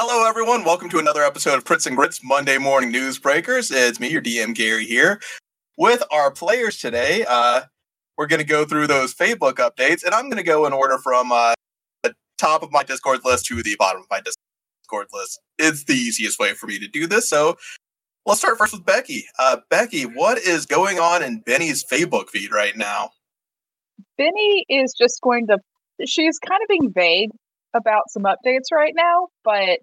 Hello, everyone. Welcome to another episode of Crits and Grits Monday Morning Newsbreakers. It's me, your DM Gary here, with our players today. Uh, we're going to go through those Facebook updates, and I'm going to go in order from uh, the top of my Discord list to the bottom of my Discord list. It's the easiest way for me to do this. So let's start first with Becky. Uh, Becky, what is going on in Benny's Facebook feed right now? Benny is just going to, she's kind of being vague about some updates right now, but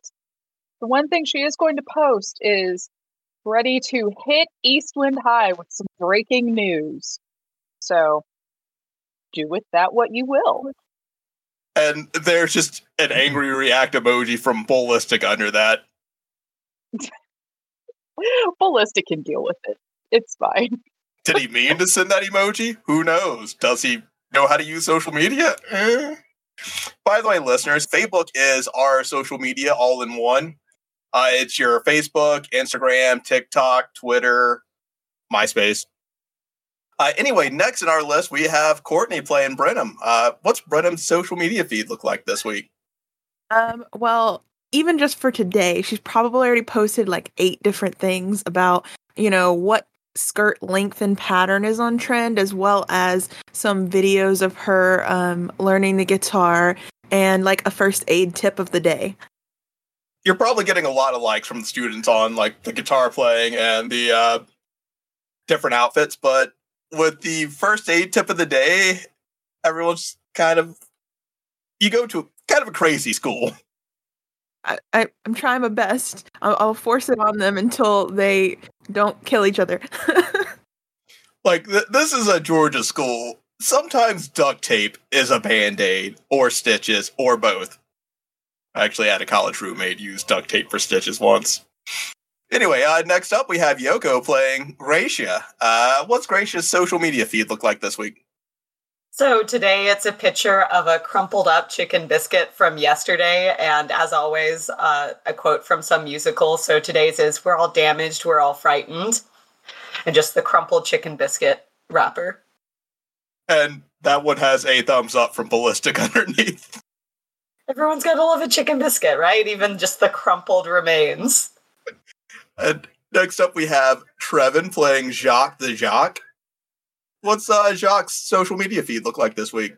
the one thing she is going to post is ready to hit Eastwind High with some breaking news. So do with that what you will. And there's just an angry react emoji from Ballistic under that. Ballistic can deal with it. It's fine. Did he mean to send that emoji? Who knows? Does he know how to use social media? Eh. By the way, listeners, Facebook is our social media all in one. Uh, it's your Facebook, Instagram, TikTok, Twitter, MySpace. Uh, anyway, next in our list, we have Courtney playing Brenham. Uh, what's Brenham's social media feed look like this week? Um, well, even just for today, she's probably already posted like eight different things about, you know, what skirt length and pattern is on trend, as well as some videos of her um, learning the guitar and like a first aid tip of the day. You're probably getting a lot of likes from the students on like the guitar playing and the uh, different outfits, but with the first aid tip of the day, everyone's kind of you go to kind of a crazy school. I, I am trying my best. I'll, I'll, force it on them until they don't kill each other. like th- this is a Georgia school. Sometimes duct tape is a band aid, or stitches, or both. I actually had a college roommate use duct tape for stitches once. Anyway, uh, next up we have Yoko playing Gracia. Uh, what's Gracia's social media feed look like this week? So today it's a picture of a crumpled up chicken biscuit from yesterday, and as always, uh, a quote from some musical. So today's is "We're all damaged, we're all frightened," and just the crumpled chicken biscuit wrapper. And that one has a thumbs up from Ballistic underneath. Everyone's got to love a chicken biscuit, right? Even just the crumpled remains. And next up, we have Trevin playing Jacques the Jock. What's uh, Jacques' social media feed look like this week?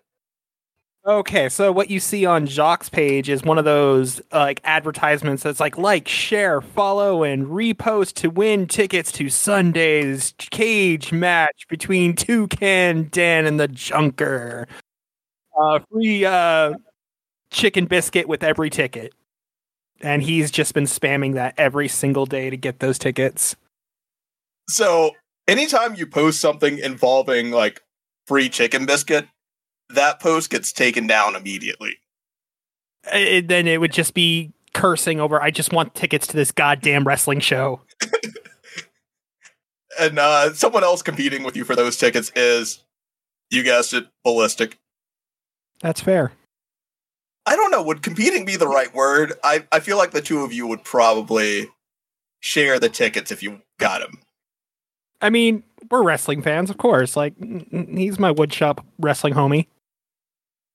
Okay, so what you see on Jacques' page is one of those uh, like advertisements that's like like, share, follow, and repost to win tickets to Sunday's cage match between Toucan Dan and the Junker. Uh, free uh, chicken biscuit with every ticket and he's just been spamming that every single day to get those tickets. So, anytime you post something involving like free chicken biscuit, that post gets taken down immediately. It, then it would just be cursing over, I just want tickets to this goddamn wrestling show. and uh, someone else competing with you for those tickets is, you guessed it, Ballistic. That's fair. I don't know. Would competing be the right word? I, I feel like the two of you would probably share the tickets if you got them. I mean, we're wrestling fans, of course. Like, he's my woodshop wrestling homie.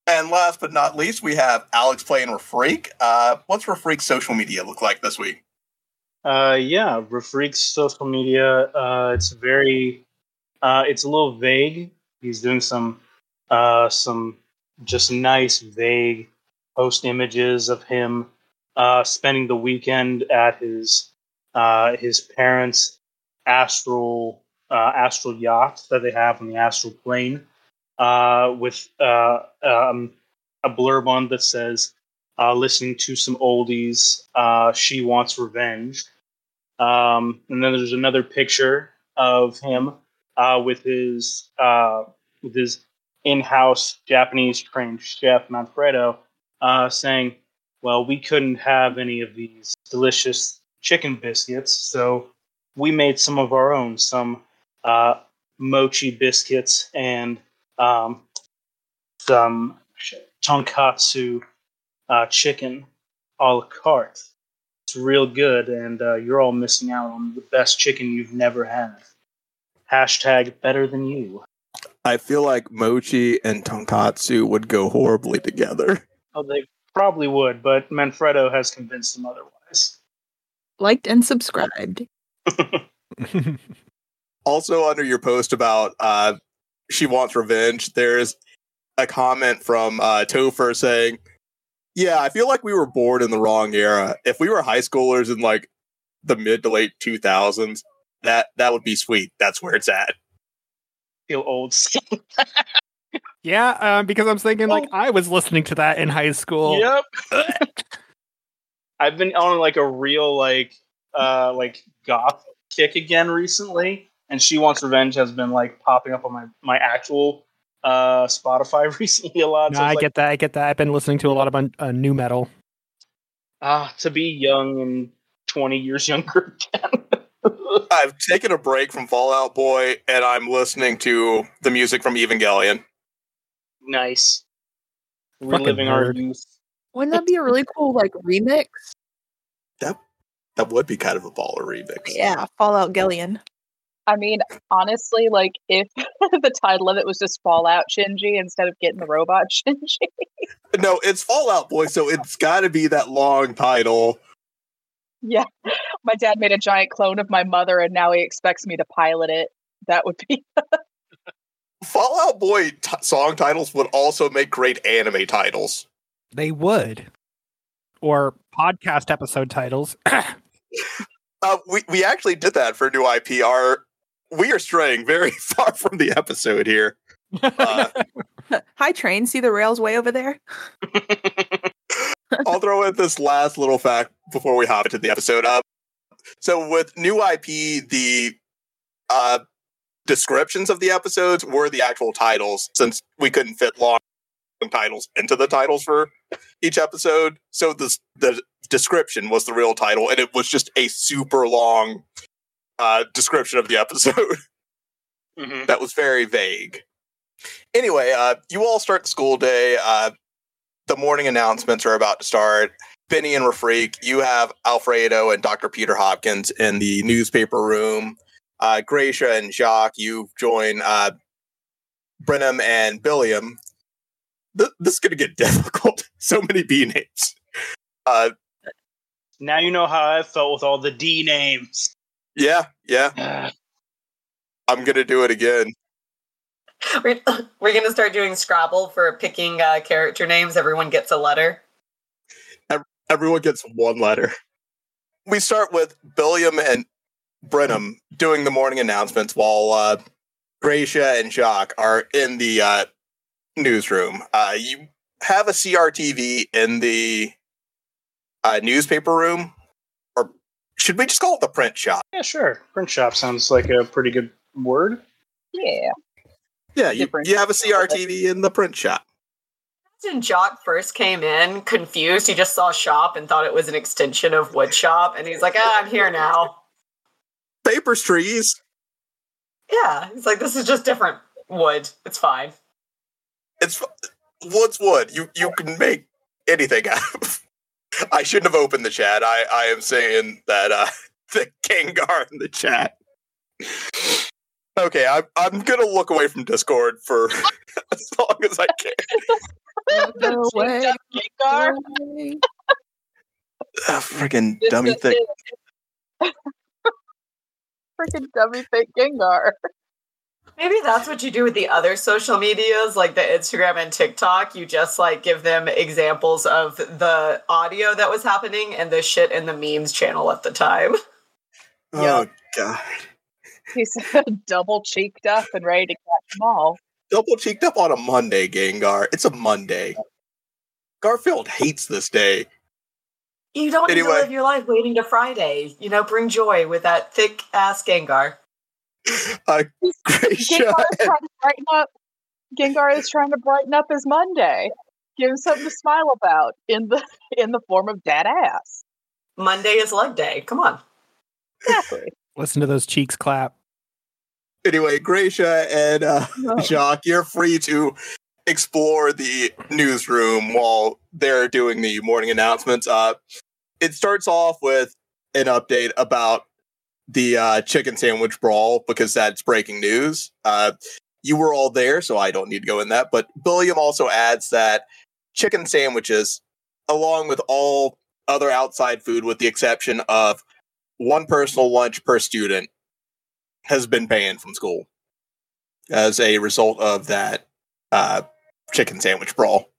And last but not least, we have Alex playing Refreak. Uh, what's Refreak's social media look like this week? Uh, yeah, Refreak's social media. Uh, it's very, uh, it's a little vague. He's doing some, uh, some just nice vague post images of him uh, spending the weekend at his uh, his parents' astral uh, astral yacht that they have on the astral plane, uh, with uh, um, a blurb on that says, uh, "Listening to some oldies, she wants revenge." Um, and then there's another picture of him with his with his in-house Japanese trained chef Manfredo uh, saying, well, we couldn't have any of these delicious chicken biscuits, so we made some of our own, some uh, mochi biscuits and um, some tonkatsu uh, chicken a la carte. It's real good, and uh, you're all missing out on the best chicken you've never had. Hashtag better than you. I feel like mochi and tonkatsu would go horribly together. Oh, they probably would, but Manfredo has convinced them otherwise. Liked and subscribed. Also, under your post about uh, she wants revenge, there's a comment from uh, Topher saying, "Yeah, I feel like we were born in the wrong era. If we were high schoolers in like the mid to late 2000s, that that would be sweet. That's where it's at." Feel old. yeah, uh, because I'm thinking like I was listening to that in high school. Yep. I've been on like a real like uh like goth kick again recently, and She Wants Revenge has been like popping up on my my actual uh Spotify recently a lot. No, so I like, get that. I get that. I've been listening to a lot of uh, nu metal. ah to be young and twenty years younger again. I've taken a break from Fall Out Boy and I'm listening to the music from Evangelion. nice. Reliving our youth. Wouldn't that be a really cool like remix? That would be kind of a baller remix. Yeah, Fallout Gillian. I mean, honestly, like if the title of it was just Fallout Shinji instead of getting the robot Shinji. No, it's Fall Out Boy, so it's got to be that long title. yeah. My dad made a giant clone of my mother and now he expects me to pilot it. That would be Fall Out Boy t- song titles would also make great anime titles. They would, or podcast episode titles. Uh, we we actually did that for new IPR. We are straying very far from the episode here. Uh, Hi, train. See the rails way over there? I'll throw in this last little fact before we hop into the episode. Uh, so with new IP, the uh, descriptions of the episodes were the actual titles, since we couldn't fit long titles into the titles for each episode. So this the description was the real title, and it was just a super long uh, description of the episode. Mhm. that was very vague. Anyway, uh, you all start school day. Uh, the morning announcements are about to start. Benny and Rafreak, you have Alfredo and Dr. Peter Hopkins in the newspaper room. Uh, Gracia and Jacques, you join uh, Brenham and Billiam. Th- this is going to get difficult. so many B names. Uh, Now you know how I felt with all the D names. yeah, yeah. Ah, I'm going to do it again. We're, we're going to start doing Scrabble for picking uh, character names. Everyone gets a letter. Everyone gets one letter. We start with Billiam and Brenham doing the morning announcements while uh, Gracia and Jacques are in the uh, newsroom. Uh, you have a CRTV in the uh, newspaper room, or should we just call it the print shop? yeah, sure. Print shop sounds like a pretty good word. yeah. Yeah, you, you have a CRTV in the print shop. When Jock first came in, confused, he just saw shop and thought it was an extension of wood shop. And he's like, ah, I'm here now. Papers, trees. Yeah. He's like, this is just different wood. It's fine. It's wood's wood. You you can make anything out of. I shouldn't have opened the chat. I I am saying that uh the Gengar in the chat. Okay, I'm I'm gonna look away from Discord for as long as I can. No way. Cheeked up Gengar. No. Ah, Freaking Just dummy a thing. Freaking dummy fake Gengar. Maybe that's what you do with the other social medias, like the Instagram and TikTok. You just like give them examples of the audio that was happening and the shit in the memes channel at the time. Oh god. He's double cheeked up and ready to catch them all. Double cheeked up on a Monday, Gengar. It's a Monday. Garfield hates this day. You don't need Anyway. to live your life waiting to Friday. You know, bring joy with that thick ass Gengar. Uh, Gracia Gengar is trying to brighten up. Gengar is trying to brighten up his Monday. Give him something to smile about in the in the form of dad ass. Monday is leg day. Come on. Exactly. Listen to those cheeks clap. anyway, Gracia and uh, Oh. Jacques, you're free to explore the newsroom while they're doing the morning announcements. Uh, it starts off with an update about the uh, chicken sandwich brawl because that's breaking news. Uh, you were all there, so I don't need to go in that. But Billiam also adds that chicken sandwiches along with all other outside food, with the exception of one personal lunch per student, has been banned from school as a result of that uh, chicken sandwich brawl.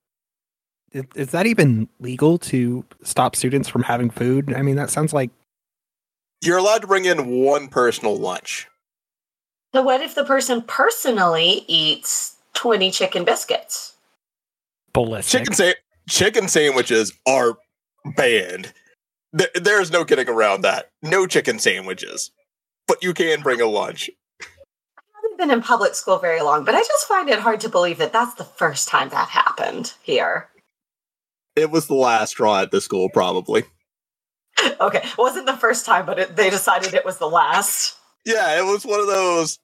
Is that even legal to stop students from having food? I mean, that sounds like You're allowed to bring in one personal lunch. So what if the person personally eats 20 chicken biscuits? ballistic. Chicken sa- chicken sandwiches are banned. Th- there's no getting around that. No chicken sandwiches, but you can bring a lunch. I haven't been in public school very long, but I just find it hard to believe that that's the first time that happened here. It was the last straw at the school, probably. Okay, it wasn't the first time, but it, they decided it was the last. Yeah, it was one of those.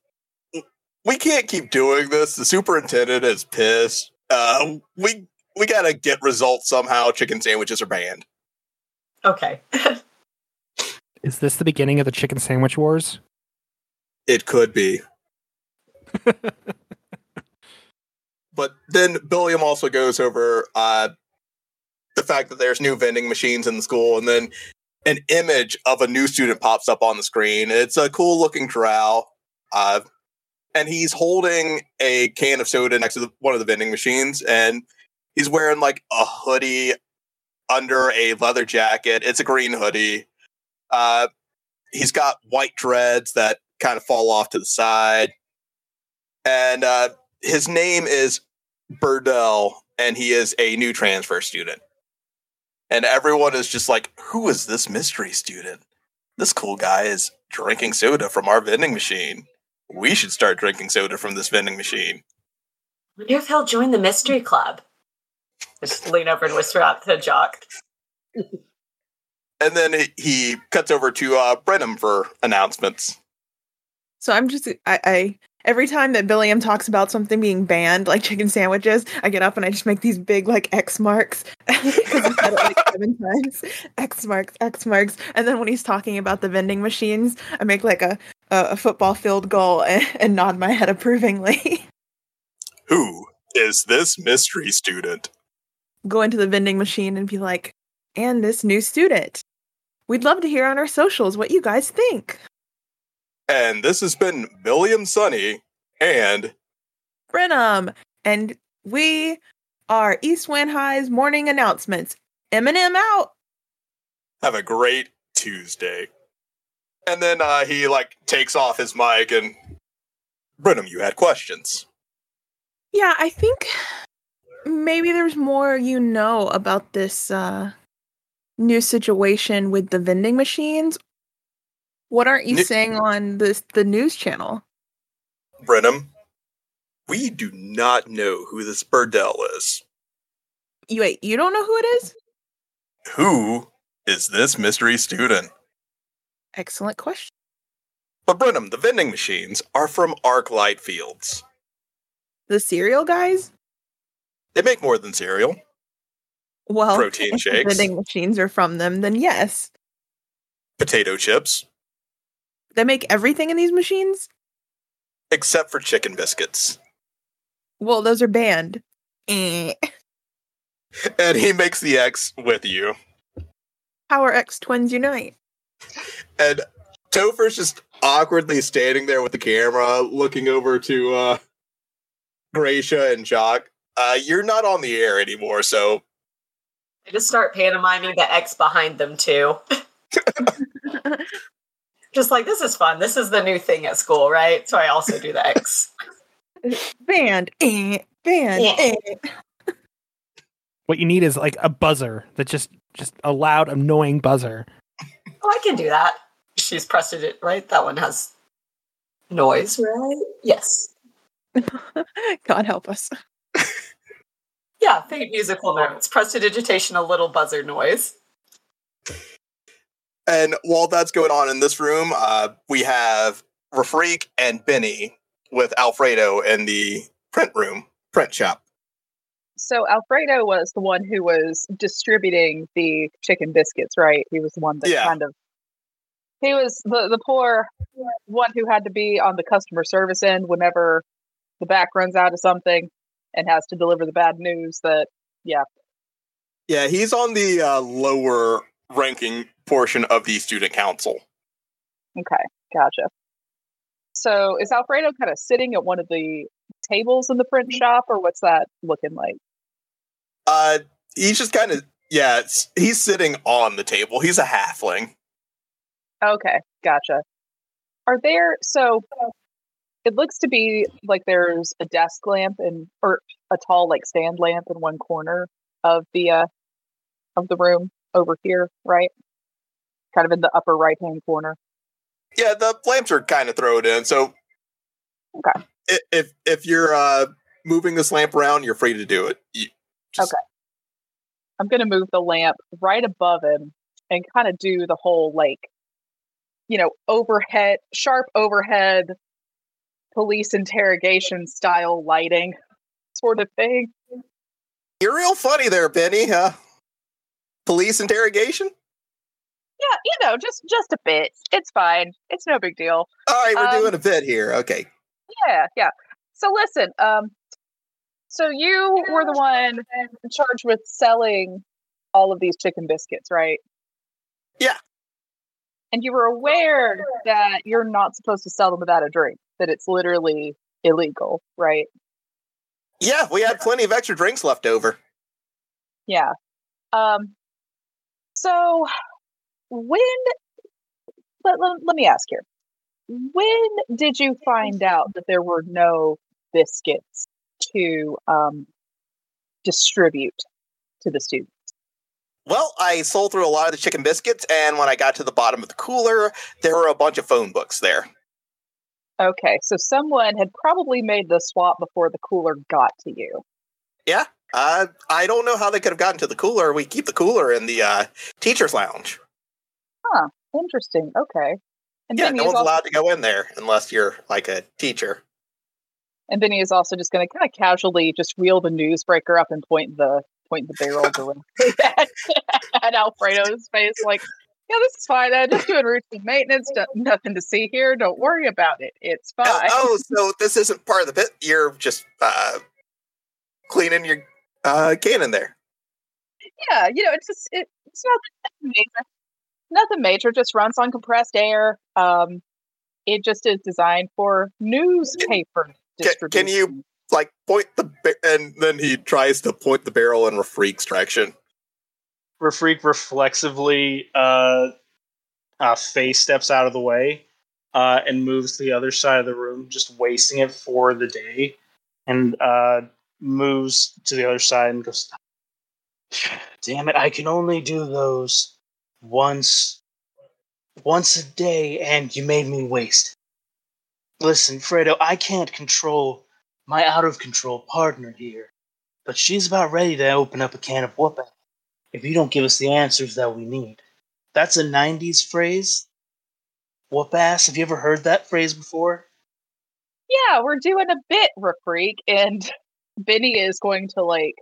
We can't keep doing this. The superintendent is pissed. Uh, we we gotta get results somehow. Chicken sandwiches are banned. Okay. Is this the beginning of the chicken sandwich wars? It could be. but then Billiam also goes over uh, the fact that there's new vending machines in the school, and then an image of a new student pops up on the screen. It's a cool looking drow, uh, and he's holding a can of soda next to the, one of the vending machines, and he's wearing like a hoodie under a leather jacket. It's a green hoodie. Uh, he's got white dreads that kind of fall off to the side. And uh, his name is Burdell, and he is a new transfer student. And everyone is just like, who is this mystery student? This cool guy is drinking soda from our vending machine. We should start drinking soda from this vending machine. wonder if he'll join the mystery club. Just lean over and whisper out to Jock. And then he- he cuts over to uh, Brenham for announcements. So I'm just I, I every time that Billiam talks about something being banned, like chicken sandwiches, I get up and I just make these big like X marks because he said it like seven times. X marks, X marks, and then when he's talking about the vending machines, I make like a a, a football field goal and, and nod my head approvingly. Who is this mystery student? Go into the vending machine and be like, "And this new student." We'd love to hear on our socials what you guys think. And this has been William Sunny and Brenham, and we are East Wind High's morning announcements. Eminem out. have a great Tuesday. And then uh, he like takes off his mic and Brenham, you had questions. Yeah, I think maybe there's more you know about this uh new situation with the vending machines. What aren't you saying on this the news channel? Brenham, we do not know who this Burdell is. You wait, you don't know who it is? Who is this mystery student? Excellent question. But Brenham, the vending machines are from Arc Light Fields. The cereal guys? They make more than cereal. Well, Protein if the shakes. vending machines are from them, then yes. Potato chips, They make everything in these machines? except for chicken biscuits. Well, those are banned. Eh. And he makes the X with you. Power X twins unite. And Topher's just awkwardly standing there with the camera, looking over to uh Gracia and Jock. Uh, you're not on the air anymore, so I just start pantomiming the X behind them too. just like this is fun. This is the new thing at school, right? So I also do the X. band, Eh. Banned. Yeah. Eh. What you need is like a buzzer that just just a loud, annoying buzzer. Oh, I can do that. She's pressed it right. That one has noise, right? Yes. God help us. Yeah, faint musical notes. Prestidigitation, a little buzzer noise. And while that's going on in this room, uh, we have Rafreak and Benny with Alfredo in the print room, print shop. So Alfredo was the one who was distributing the chicken biscuits, right? He was the one that Yeah. kind of he was the the poor one who had to be on the customer service end whenever the back runs out of something and has to deliver the bad news that yeah. Yeah, he's on the uh, lower ranking portion of the student council. Okay, gotcha. So is Alfredo kind of sitting at one of the tables in the print shop, or what's that looking like? Uh, he's just kind of yeah. It's, he's sitting on the table. He's a halfling. Okay, gotcha. Are there so it looks to be like there's a desk lamp and or a tall like stand lamp in one corner of the uh of the room over here, right? Kind of in the upper right hand corner. Yeah, the lamps are kind of thrown in. So, Okay. if if you're uh moving this lamp around, you're free to do it. Just- Okay. I'm gonna move the lamp right above him and kind of do the whole like you know, overhead sharp overhead police interrogation style lighting sort of thing. You're real funny there, Benny. Huh? Police interrogation. Yeah, you know, just just a bit. It's fine. It's no big deal. All right, we're Um, doing a bit here. Okay. Yeah, yeah. So listen, um so you were the one charged with selling all of these chicken biscuits, right? Yeah. And you were aware that you're not supposed to sell them without a drink, that it's literally illegal, right? Yeah, we had plenty of extra drinks left over. Yeah. Um so when let, let, let me ask here. When did you find out that there were no biscuits to um distribute to the students? Well, I sold through a lot of the chicken biscuits, and when I got to the bottom of the cooler, there were a bunch of phone books there. Okay, so someone had probably made the swap before the cooler got to you. Uh, I don't know how they could have gotten to the cooler. We keep the cooler in the uh, teacher's lounge. Huh. Interesting. Okay. And Yeah, Benny no one's also, allowed to go in there unless you're like a teacher. and Benny is also just going to kind of casually just reel the newsbreaker up and point the point the barrel directly at, at Alfredo's face, like, "Yeah, this is fine. I'm just doing routine maintenance. Nothing to see here. Don't worry about it. It's fine." Oh, oh, so this isn't part of the bit. You're just uh, cleaning your uh, cannon there. Yeah, you know, it's just it, it's nothing major. Nothing major. Just runs on compressed air. Um, it just is designed for newspaper Can, distribution. can you like point the ba- and then he tries to point the barrel in Rafreak's direction. Refreak reflexively uh, uh, fey steps out of the way uh, and moves to the other side of the room, just wasting it for the day, and uh, moves to the other side and goes, "Damn it! I can only do those once, once a day, and you made me waste. Listen, Fredo, I can't control my out of control partner here, but she's about ready to open up a can of whooping." if you don't give us the answers that we need. That's a 90s phrase. Whoop ass. Have you ever heard that phrase before? yeah, we're doing a bit, Refreak, and Benny is going to like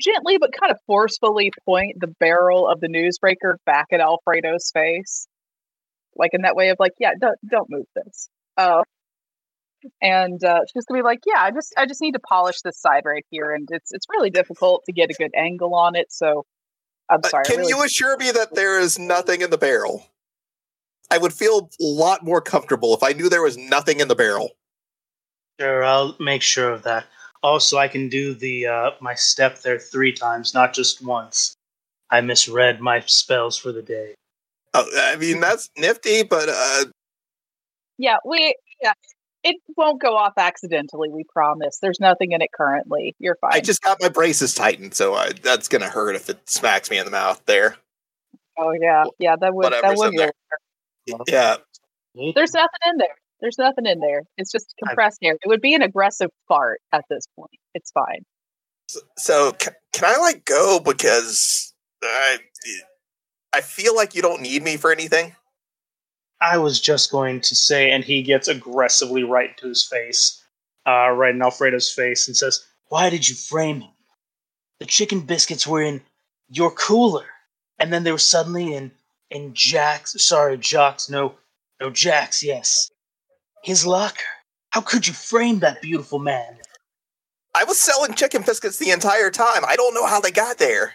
gently but kind of forcefully point the barrel of the newsbreaker back at Alfredo's face, like in that way of like, yeah, don't don't move this. Uh, and uh, she's gonna be like, yeah, I just I just need to polish this side right here, and it's it's really difficult to get a good angle on it. So I'm Uh, sorry. I can really- you assure me that there is nothing in the barrel? I would feel a lot more comfortable if I knew there was nothing in the barrel. Sure, I'll make sure of that. Also, I can do the uh, my step there three times, not just once. I misread my spells for the day. Oh, I mean that's nifty, but uh, Yeah, we yeah. It won't go off accidentally. We promise. There's nothing in it currently. You're fine. I just got my braces tightened, so I, that's gonna hurt if it smacks me in the mouth there. Oh yeah, yeah. That would that Whatever's would in be. Yeah, There's nothing in there. There's nothing in there. It's just compressed air. It would be an aggressive fart at this point. It's fine. so can, can I like go because I I feel like you don't need me for anything. I was just going to say, and he gets aggressively right into his face, uh, right in Alfredo's face, and says, Why did you frame him? The chicken biscuits were in your cooler, and then they were suddenly in in Jack's. Sorry, Jock's. No, no, Jack's. Yes, his locker. How could you frame that beautiful man? I was selling chicken biscuits the entire time. I don't know how they got there.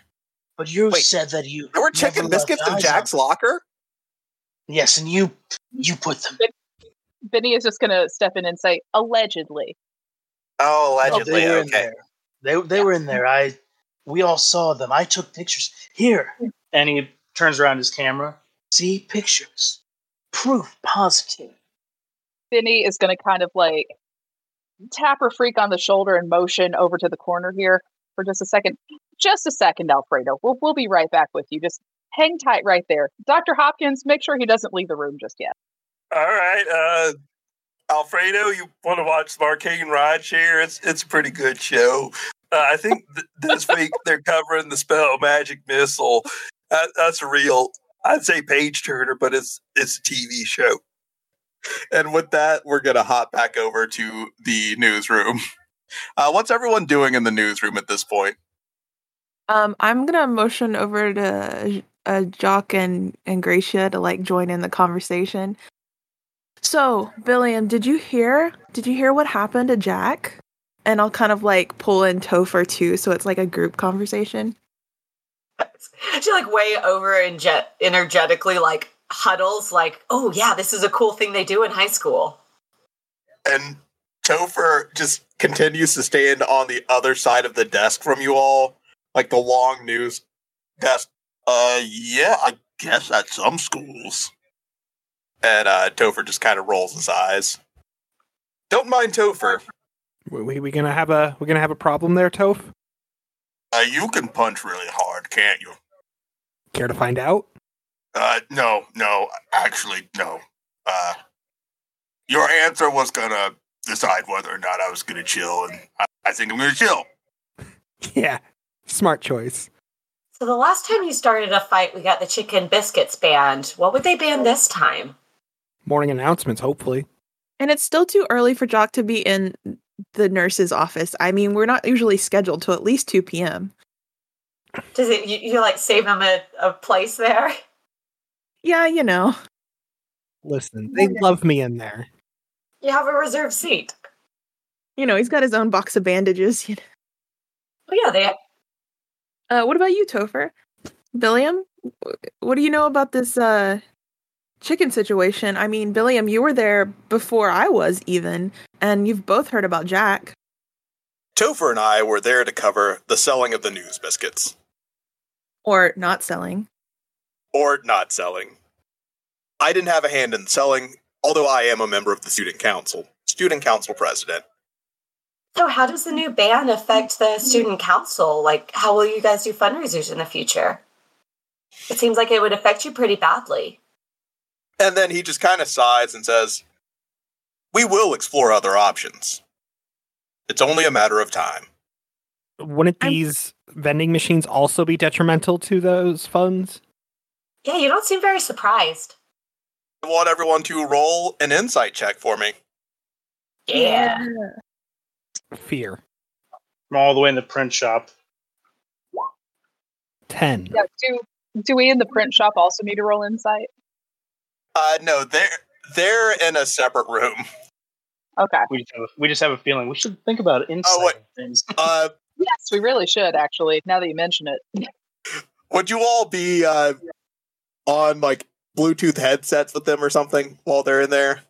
But you Wait, said that you There were never chicken left biscuits in Jack's on- locker. Yes, and you you put them. Benny is just going to step in and say, allegedly. Oh, Oh, allegedly. they were in okay. there. They they were in there. I we all saw them. I took pictures. Here. And he turns around his camera. See pictures. Proof positive. Benny is going to kind of like tap her freak on the shoulder and motion over to the corner here for just a second. Just a second, Alfredo. We'll, we'll be right back with you. Just hang tight right there. Dr. Hopkins, make sure he doesn't leave the room just yet. All right, uh, Alfredo, you want to watch the Arcane Ride Share? It's it's a pretty good show. Uh, I think th- this week they're covering the spell Magic Missile. Uh, that's a real, I'd say page turner, but it's it's a TV show. And with that, we're gonna hop back over to the newsroom. Uh, what's everyone doing in the newsroom at this point? Um, I'm gonna motion over to uh, Jock and and Gracia to like join in the conversation. So, Billiam, did you hear? Did you hear what happened to Jack? And I'll kind of like pull in Topher too, so it's like a group conversation. She like way over and jet energetically like huddles like, oh yeah, this is a cool thing they do in high school. And Topher just continues to stand on the other side of the desk from you all, like the long news desk. Uh, yeah, I guess at some schools. And uh, Topher just kind of rolls his eyes. Don't mind Topher. We, we, we gonna have a we gonna have a problem there, Toph? Uh, you can punch really hard, can't you? Care to find out? Uh, no, no, actually, no. Uh, your answer was gonna decide whether or not I was gonna chill, and I, I think I'm gonna chill. Yeah, smart choice. So the last time you started a fight, we got the chicken biscuits banned. What would they ban this time? Morning announcements, hopefully. And it's still too early for Jock to be in the nurse's office. I mean, we're not usually scheduled till at least 2 p.m. Does it you, you like save him a, a place there? Yeah, you know. Listen, they love me in there. You have a reserved seat. You know, he's got his own box of bandages. You know. Oh yeah, they Uh, what about you, Topher? Billiam, what do you know about this uh chicken situation? I mean, Billiam, you were there before I was even, and you've both heard about Jack. Topher and I were there to cover the selling of the news biscuits. Or not selling. Or not selling. I didn't have a hand in selling, although I am a member of the student council. Student council president. So how does the new ban affect the student council? Like how will you guys do fundraisers in the future? It seems like it would affect you pretty badly. And then he just kind of sighs and says, We will explore other options. It's only a matter of time. Wouldn't I'm- these vending machines also be detrimental to those funds? Yeah, you don't seem very surprised. I want everyone to roll an insight check for me. Yeah. Fear. From all the way in the print shop. Ten. Yeah, do do we in the print shop also need to roll insight? Uh, no, they're they're in a separate room. Okay. We just have a, we just have a feeling we should think about insight Oh, wait. things. Uh, Yes, we really should actually. Now that you mention it, would you all be uh, on like Bluetooth headsets with them or something while they're in there?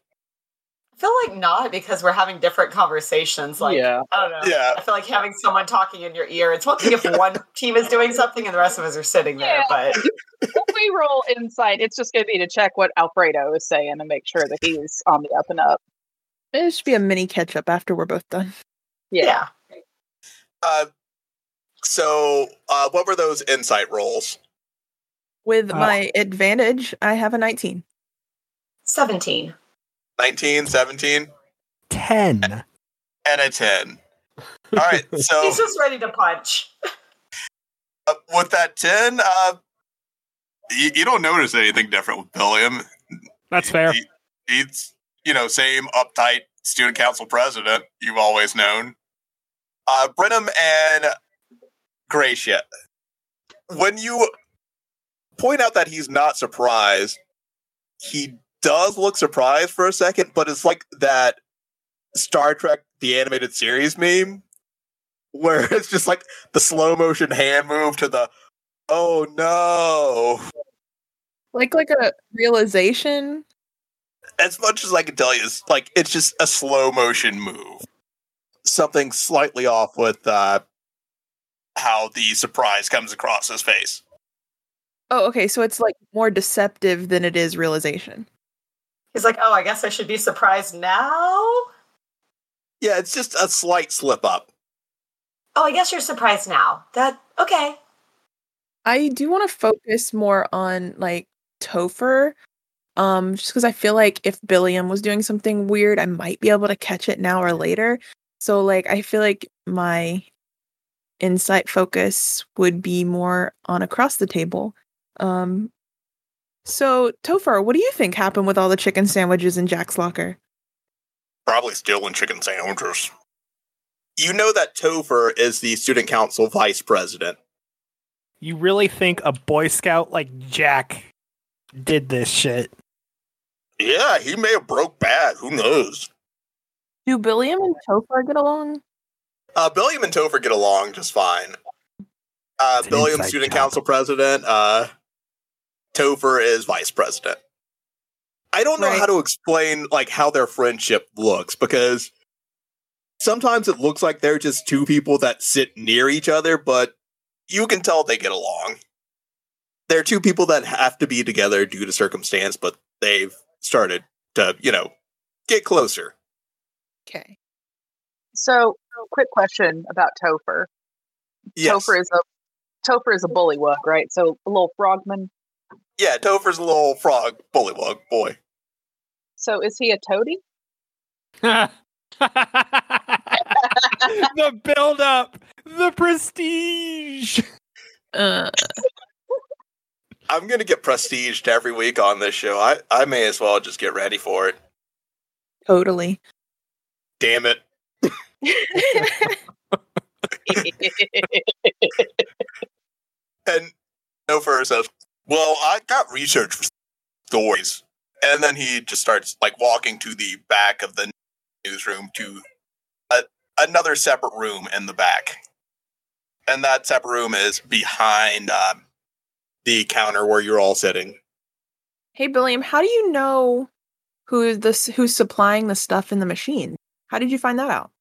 I feel like not because we're having different conversations. Like yeah. I don't know. Yeah. I feel like having someone talking in your ear. It's one thing if one team is doing something and the rest of us are sitting there, Yeah. but if we roll insight, it's just going to be to check what Alfredo is saying and make sure that he's on the up and up. It should be a mini catch up after we're both done. Yeah. yeah. Uh, so uh, what were those insight rolls? With Uh, my advantage, I have a 19. 17. 19, 17, Ten. and a 10. All right, so He's just ready to punch. uh, with that 10, uh, you, you don't notice anything different with Billiam. That's fair. He- He's, you know, same uptight student council president you've always known. Uh, Brenham and Gracia, when you point out that he's not surprised, he does look surprised for a second, but it's like that Star Trek the animated series meme where it's just like the slow motion hand move to the Oh no! Like like a realization. As much as I can tell you, it's like it's just a slow motion move. Something slightly off with uh, how the surprise comes across his face. Oh, okay. So it's like more deceptive than it is realization. He's like, oh, I guess I should be surprised now. Yeah, it's just a slight slip up. Oh, I guess you're surprised now. That okay. I do want to focus more on like Topher. Um, just because I feel like if Billiam was doing something weird, I might be able to catch it now or later. So like I feel like my insight focus would be more on across the table. Um so Topher, what do you think happened with all the chicken sandwiches in Jack's locker? Probably stealing chicken sandwiches. You know that Topher is the student council vice president. You really think a Boy Scout like Jack did this shit? Yeah, he may have broke bad. Who knows? Do Billiam and Topher get along? Uh, Billiam and Topher get along just fine. Uh, It's Billiam, student job. council president. Uh, Topher is vice president. I don't know Right. how to explain like how their friendship looks because sometimes it looks like they're just two people that sit near each other, but you can tell they get along. They're two people that have to be together due to circumstance, but they've started to, you know, get closer. Okay. So, quick question about Topher. Yes. Topher is a Topher is a bullywug, right? So a little frogman. Yeah, Topher's a little frog bullywug boy. So is he a toady? the build up, the prestige. Uh I'm gonna get prestiged every week on this show. I, I may as well just get ready for it. totally. Damn it. And Topher says, Well, I got research for stories. And then he just starts like walking to the back of the newsroom to a, another separate room in the back. And that separate room is behind um, the counter where you're all sitting. Hey Billiam, how do you know who this who's supplying the stuff in the machine? How did you find that out?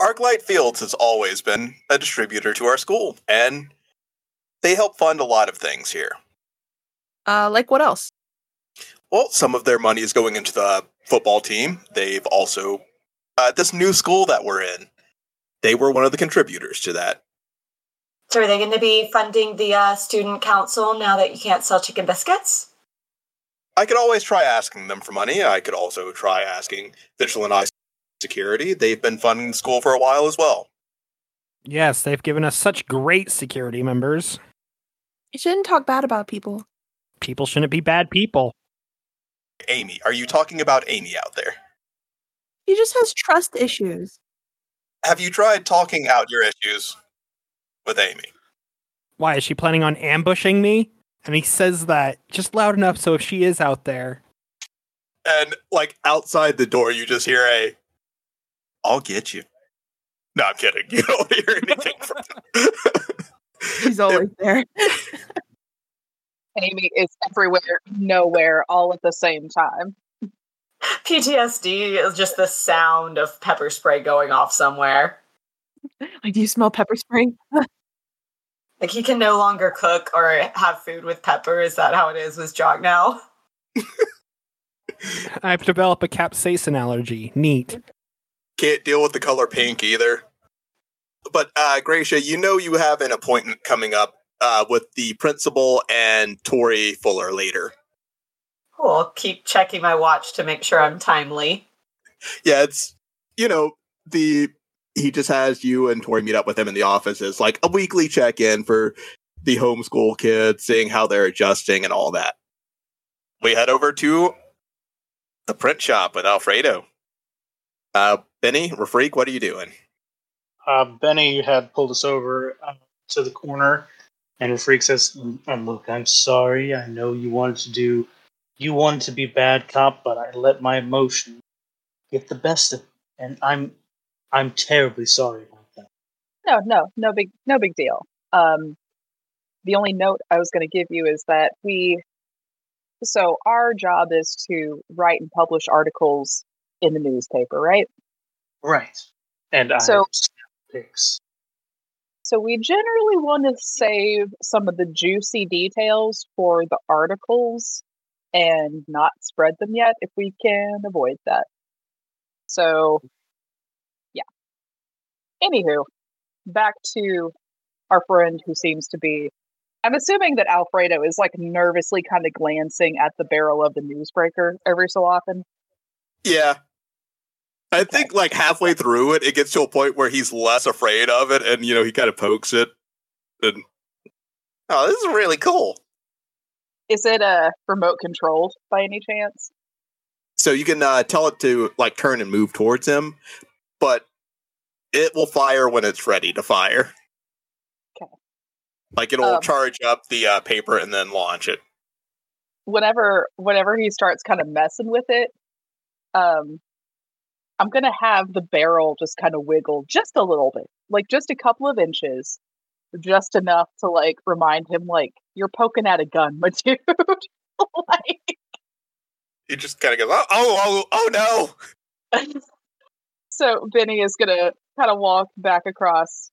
Arclight Fields has always been a distributor to our school, and they help fund a lot of things here. Uh like what else? Well, some of their money is going into the football team. They've also, uh, this new school that we're in, they were one of the contributors to that. So are they going to be funding the uh, student council now that you can't sell chicken biscuits? I could always try asking them for money. I could also try asking Vigilant Eye Security. They've been funding the school for a while as well. Yes, they've given us such great security members. You shouldn't talk bad about people. People shouldn't be bad people. Amy, are you talking about Amy out there? He just has trust issues. Have you tried talking out your issues with Amy? Why is she planning on ambushing me? And he says that just loud enough so if she is out there, And like outside the door, you just hear a, "I'll get you." No, I'm kidding. You don't hear anything from them. She's always there. Amy is everywhere, nowhere, all at the same time. PTSD is just the sound of pepper spray going off somewhere. like, do you smell pepper spray? Like he can no longer cook or have food with pepper. Is that how it is with Jock now? I've developed a capsaicin allergy. Neat. Can't deal with the color pink either. But uh, Gracia, you know you have an appointment coming up uh, with the principal and Tori Fuller later. Cool. Keep checking my watch to make sure I'm timely. Yeah, it's you know the he just has you and Tori meet up with him in the office as like a weekly check in for the homeschool kids, seeing how they're adjusting and all that. We head over to the print shop with Alfredo. Uh, Benny, Rafreak, what are you doing? Uh, Benny had pulled us over uh, to the corner, and Freak says, "Um, "Look, I'm sorry. I know you wanted to do, you wanted to be bad cop, but I let my emotion get the best of, me, and I'm, I'm terribly sorry about that." No, no, no big, no big deal. Um, the only note I was going to give you is that we, so our job is to write and publish articles in the newspaper, right? Right. And I So- have snap pics. So we generally want to save some of the juicy details for the articles and not spread them yet if we can avoid that. So, yeah. Anywho, back to our friend who seems to be. I'm assuming that Alfredo is like nervously kind of glancing at the barrel of the newsbreaker every so often. Yeah. I think like halfway through it, it gets to a point where he's less afraid of it, and you know he kind of pokes it. And oh, this is really cool. Is it uh, remote controlled by any chance? So you can uh, tell it to like turn and move towards him, but it will fire when it's ready to fire. Okay. Like it'll Um, charge up the uh, paper and then launch it. whenever whenever he starts kind of messing with it, um, I'm gonna have the barrel just kind of wiggle just a little bit, like just a couple of inches, just enough to like remind him like you're poking at a gun, my dude. like, He just kind of goes, oh, oh, oh, oh no. so Benny is gonna kind of walk back across,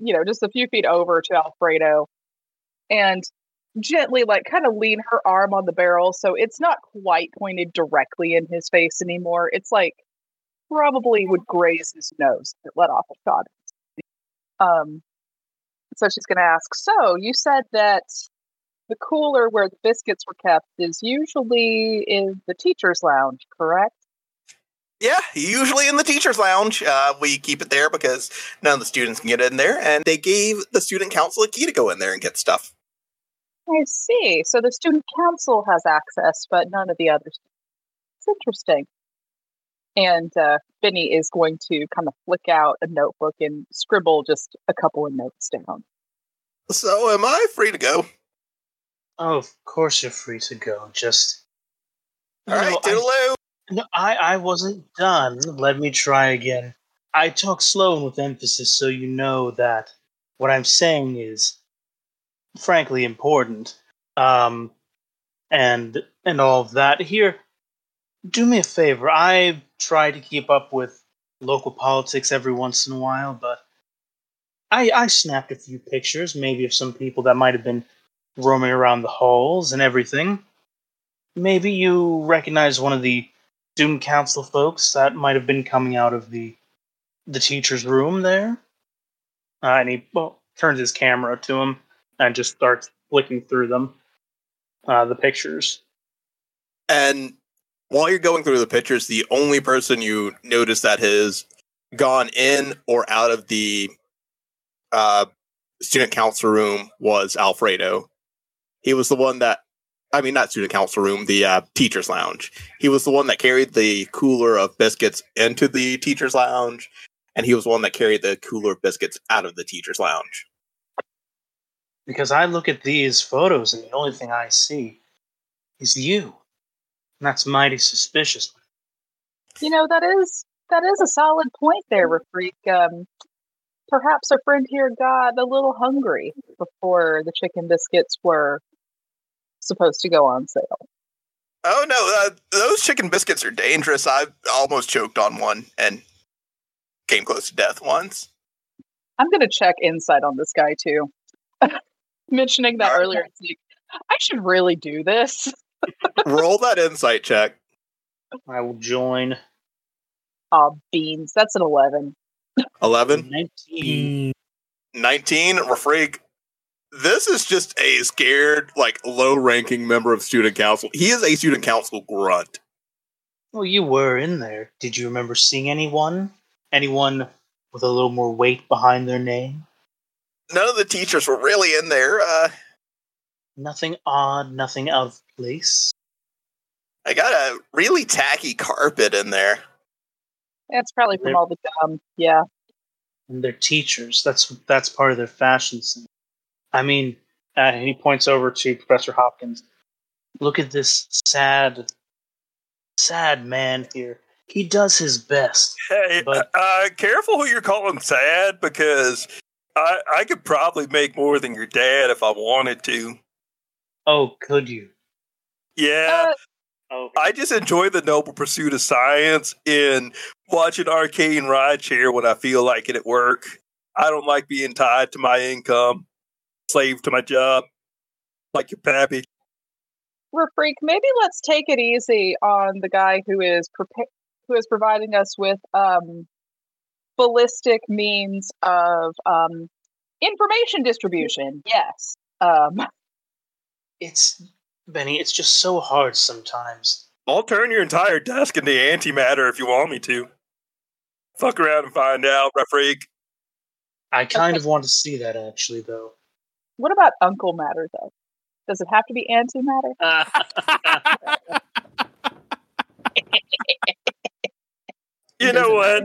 you know, just a few feet over to Alfredo, and gently like kind of lean her arm on the barrel so it's not quite pointed directly in his face anymore. It's like probably would graze his nose if it let off a shot. Um so she's gonna ask, so you said that the cooler where the biscuits were kept is usually in the teacher's lounge, correct? Yeah, usually in the teacher's lounge. Uh, we keep it there because none of the students can get in there, and they gave the student council a key to go in there and get stuff. I see. So the student council has access, but none of the others. It's interesting. And uh, Benny is going to kind of flick out a notebook and scribble just a couple of notes down. So, am I free to go? Oh, of course you're free to go. Just. All right, No, I- toodaloo. No, I, I wasn't done. Let me try again. I talk slow and with emphasis so you know that what I'm saying is frankly important. Um and and all of that. Here, do me a favor. I try to keep up with local politics every once in a while, but I I snapped a few pictures, maybe of some people that might have been roaming around the halls and everything. Maybe you recognize one of the student council folks that might have been coming out of the the teacher's room there. Uh, and he well, turns his camera to him and just starts flicking through them, uh, the pictures. And while you're going through the pictures, the only person you notice that has gone in or out of the uh, student council room was Alfredo. He was the one that, I mean, not student council room, the uh, teacher's lounge. He was the one that carried the cooler of biscuits into the teacher's lounge, and he was the one that carried the cooler of biscuits out of the teacher's lounge. Because I look at these photos and the only thing I see is you. And that's mighty suspicious. You know that is that is a solid point there, Rafreak. Um, perhaps our friend here got a little hungry before the chicken biscuits were supposed to go on sale. Oh no, uh, those chicken biscuits are dangerous. I almost choked on one and came close to death once. I'm gonna check insight on this guy too. Mentioning that earlier, I should really do this. Roll that insight check. I will join. Aw, beans. That's an eleven. 11, 19. 19, Rafreak. This is just a scared, like, low ranking member of student council. He is a student council grunt. Well, you were in there. Did you remember seeing anyone? Anyone with a little more weight behind their name? None of the teachers were really in there. Uh, Nothing odd, nothing out of place. I got a really tacky carpet in there. That's probably from They're- all the gum. Yeah. And they're teachers. That's that's part of their fashion sense. I mean, uh, he points over to Professor Hopkins. Look at this sad, sad man here. He does his best. Hey, But- uh, careful who you're calling sad because I, I could probably make more than your dad if I wanted to. Oh, could you? Yeah. Uh, Oh, I just enjoy the noble pursuit of science in watching Arcane Ride Share when I feel like it at work. I don't like being tied to my income, slave to my job, like your pappy. Rafreak, maybe let's take it easy on the guy who is prepa- who is providing us with um, ballistic means of um, information distribution. Yes. Um, it's Benny. It's just so hard sometimes. I'll turn your entire desk into antimatter if you want me to. Fuck around and find out, freak. I kind of want to see that actually, though. what about Uncle Matter though? Does it have to be antimatter? You know what?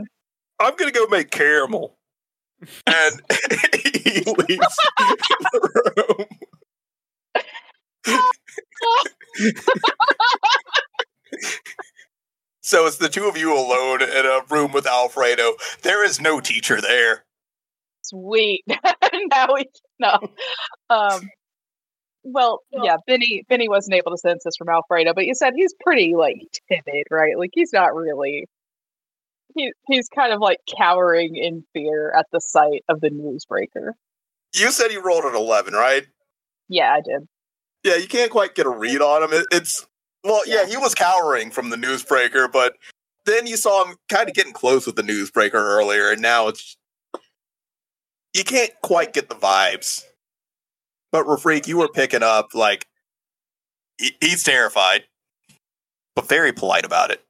I'm gonna go make caramel. And he leaves the room. so it's the two of you alone in a room with Alfredo. There is no teacher there. Sweet. now we know. Um, well, yeah, Benny Benny wasn't able to sense this from Alfredo, but you said he's pretty like timid, right? Like he's not really. He he's kind of like cowering in fear at the sight of the newsbreaker. You said you rolled an 11, right? Yeah, I did. Yeah, you can't quite get a read on him. It, it's well, yeah. he was cowering from the newsbreaker, but then you saw him kind of getting close with the newsbreaker earlier, and now it's you can't quite get the vibes. But Rafreak, you were picking up like he, he's terrified, but very polite about it.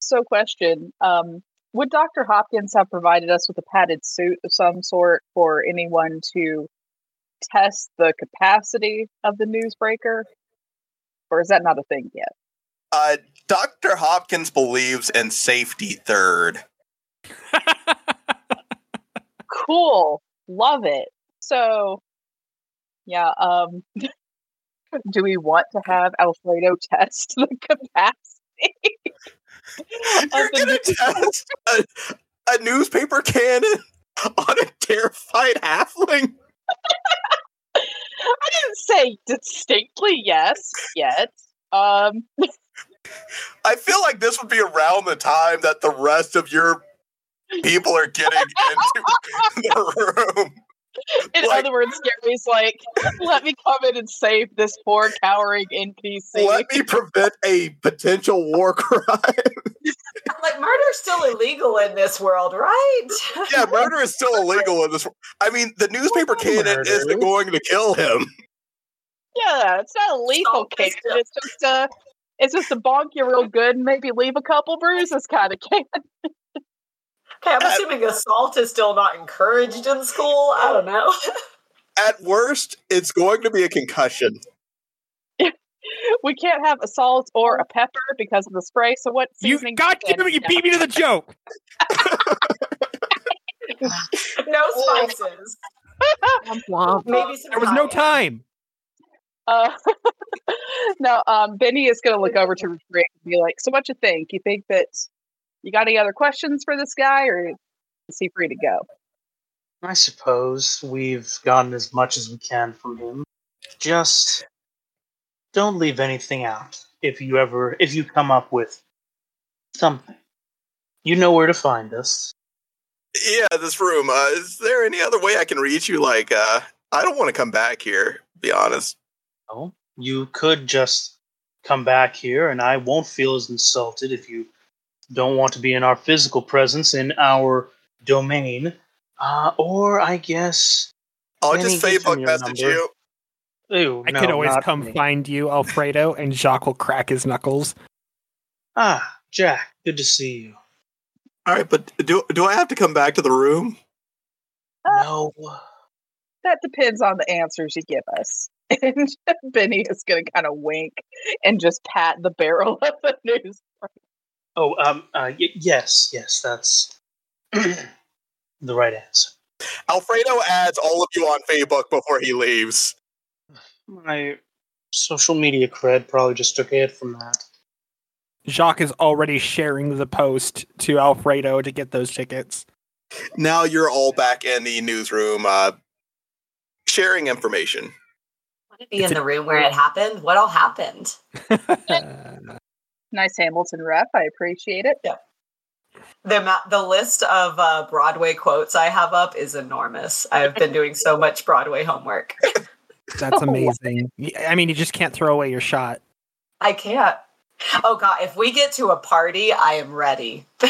So, question: um, Would Doctor Hopkins have provided us with a padded suit of some sort for anyone to test the capacity of the newsbreaker, or is that not a thing yet? Uh, Dr. Hopkins believes in safety third. Cool, love it. So, yeah. Um, do we want to have Alfredo test the capacity? You're of the gonna news- test a, a newspaper cannon on a terrified halfling? I didn't say distinctly yes yet. Um, I feel like this would be around the time that the rest of your people are getting into the room. in Like- other words, Gary's like, "Let me come in and save this poor cowering NPC." Let me prevent a potential war crime. Like murder's still illegal in this world, right? yeah, murder is still illegal in this. World. I mean, the newspaper cannon Murder. isn't going to kill him. Yeah, it's not a lethal Stop this. It's just a, it's just a bonk you real good and maybe leave a couple bruises kind of cannon. Okay, I'm assuming assault is still not encouraged in school. I don't know. At worst, it's going to be a concussion. We can't have a salt or a pepper because of the spray. So what You seasoning? God do damn it! You beat me to the joke. no spices. Maybe some There was no time. Uh, no, um, Benny is going to look over to Rick and be like, "So, what you think? You think that you got any other questions for this guy, or is he free to go?" I suppose we've gotten as much as we can from him. Just don't leave anything out. If you ever, if you come up with something, you know where to find us. Yeah, this room. Uh, is there any other way I can reach you? Like, uh, I don't want to come back here. Be honest. No, you could just come back here, and I won't feel as insulted if you don't want to be in our physical presence in our domain. Uh, or I guess. I'll just Facebook message number. you. Ew, I no, could always come me. find you, Alfredo, and Jacques will crack his knuckles. Ah, Jack, good to see you. All right, but do do I have to come back to the room? No, That depends on the answers you give us. And Benny is going to kind of wink and just pat the barrel of the news. Oh, um, uh, y- yes, yes, that's the right answer. Alfredo adds all of you on Facebook before he leaves. My social media cred probably just took a hit from that. Jacques is already sharing the post to Alfredo to get those tickets. now you're all back in the newsroom, uh, sharing information. Want to be in the room where it happened? What all happened? Nice Hamilton ref. I appreciate it. The ma- the list of uh, Broadway quotes I have up is enormous. I've been doing so much Broadway homework. That's amazing. I mean, you just can't throw away your shot. I can't. Oh god, if we get to a party, I am ready.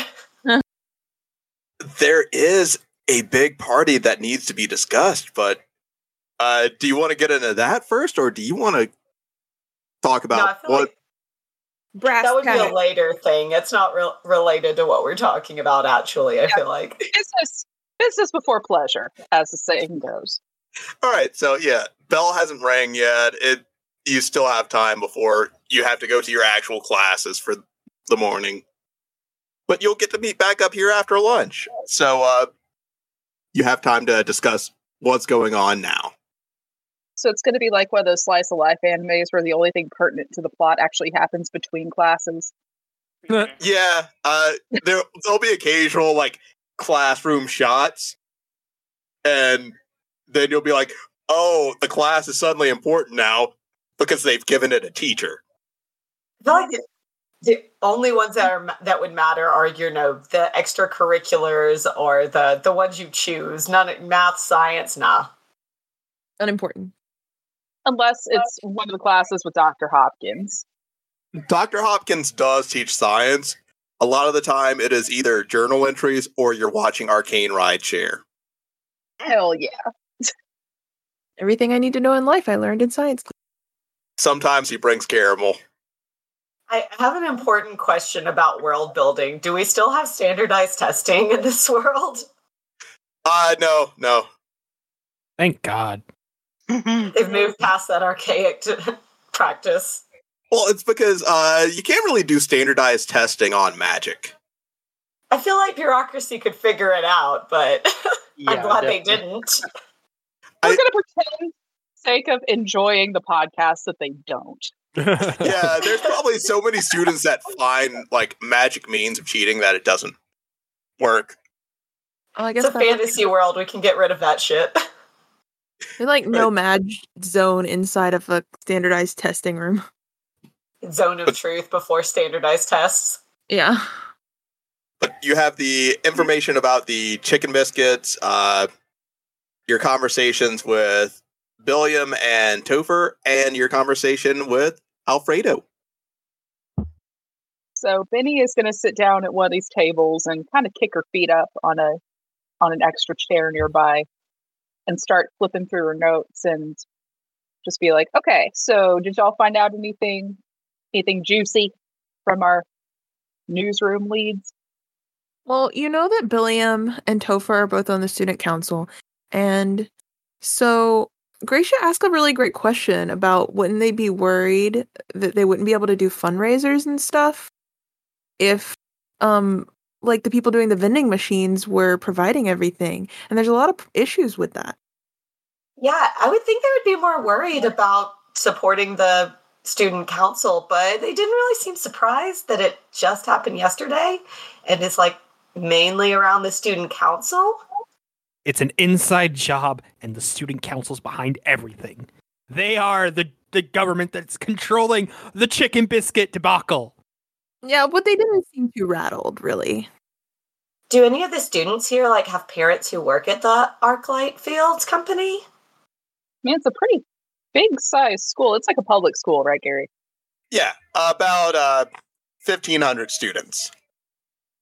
There is a big party that needs to be discussed, but uh, do you want to get into that first, or do you want to talk about feel what? like Brass that would be a later thing. It's not re- related to what we're talking about. Actually, I feel like Business, business before pleasure, as the saying goes. All right, so yeah, bell hasn't rang yet. It you still have time before you have to go to your actual classes for the morning. But you'll get to meet back up here after lunch. So uh you have time to discuss what's going on now. So it's going to be like one of those slice of life animes where the only thing pertinent to the plot actually happens between classes. Yeah, uh there there'll be occasional like classroom shots and then you'll be like, "Oh, the class is suddenly important now because they've given it a teacher." I feel like the, the only ones that are that would matter are you know the extracurriculars or the the ones you choose. None math, science, nah. Unimportant. Unless it's one of the classes with Dr. Hopkins. Dr. Hopkins does teach science. A lot of the time, it is either journal entries or you're watching Arcane Ride Share. Hell yeah. Everything I need to know in life I learned in science class. Sometimes he brings caramel. I have an important question about world building. Do we still have standardized testing in this world? Uh, no, no. Thank God. They've moved past that archaic t- practice. Well, it's because uh, you can't really do standardized testing on magic. I feel like bureaucracy could figure it out, but I'm Yeah, glad they didn't. I'm going to pretend, sake of enjoying the podcast, that they don't. Yeah, there's probably so many students that find like magic means of cheating that it doesn't work. Oh, I It's guess a that's fantasy world. We can get rid of that shit. There's like no mag zone inside of a standardized testing room. Zone of truth before standardized tests. Yeah. But you have the information about the chicken biscuits, uh, your conversations with Billiam and Topher, and your conversation with Alfredo. So Benny is going to sit down at one of these tables and kind of kick her feet up on a on an extra chair nearby and start flipping through her notes and just be like, "Okay, so did y'all find out anything anything juicy from our newsroom leads?" Well, you know that Billiam and Topher are both on the student council. And so Gracia asked a really great question about wouldn't they be worried that they wouldn't be able to do fundraisers and stuff if um like the people doing the vending machines were providing everything. And there's a lot of issues with that. Yeah, I would think they would be more worried about supporting the student council, but they didn't really seem surprised that it just happened yesterday and it's like mainly around the student council. It's an inside job, and the student council's behind everything. They are the, the government that's controlling the chicken biscuit debacle. Yeah, but they didn't seem too rattled, really. Do any of the students here like have parents who work at the Arclight Fields company? I mean, it's a pretty big size school. It's like a public school, right, Gary? Yeah, about uh, 1,500 students.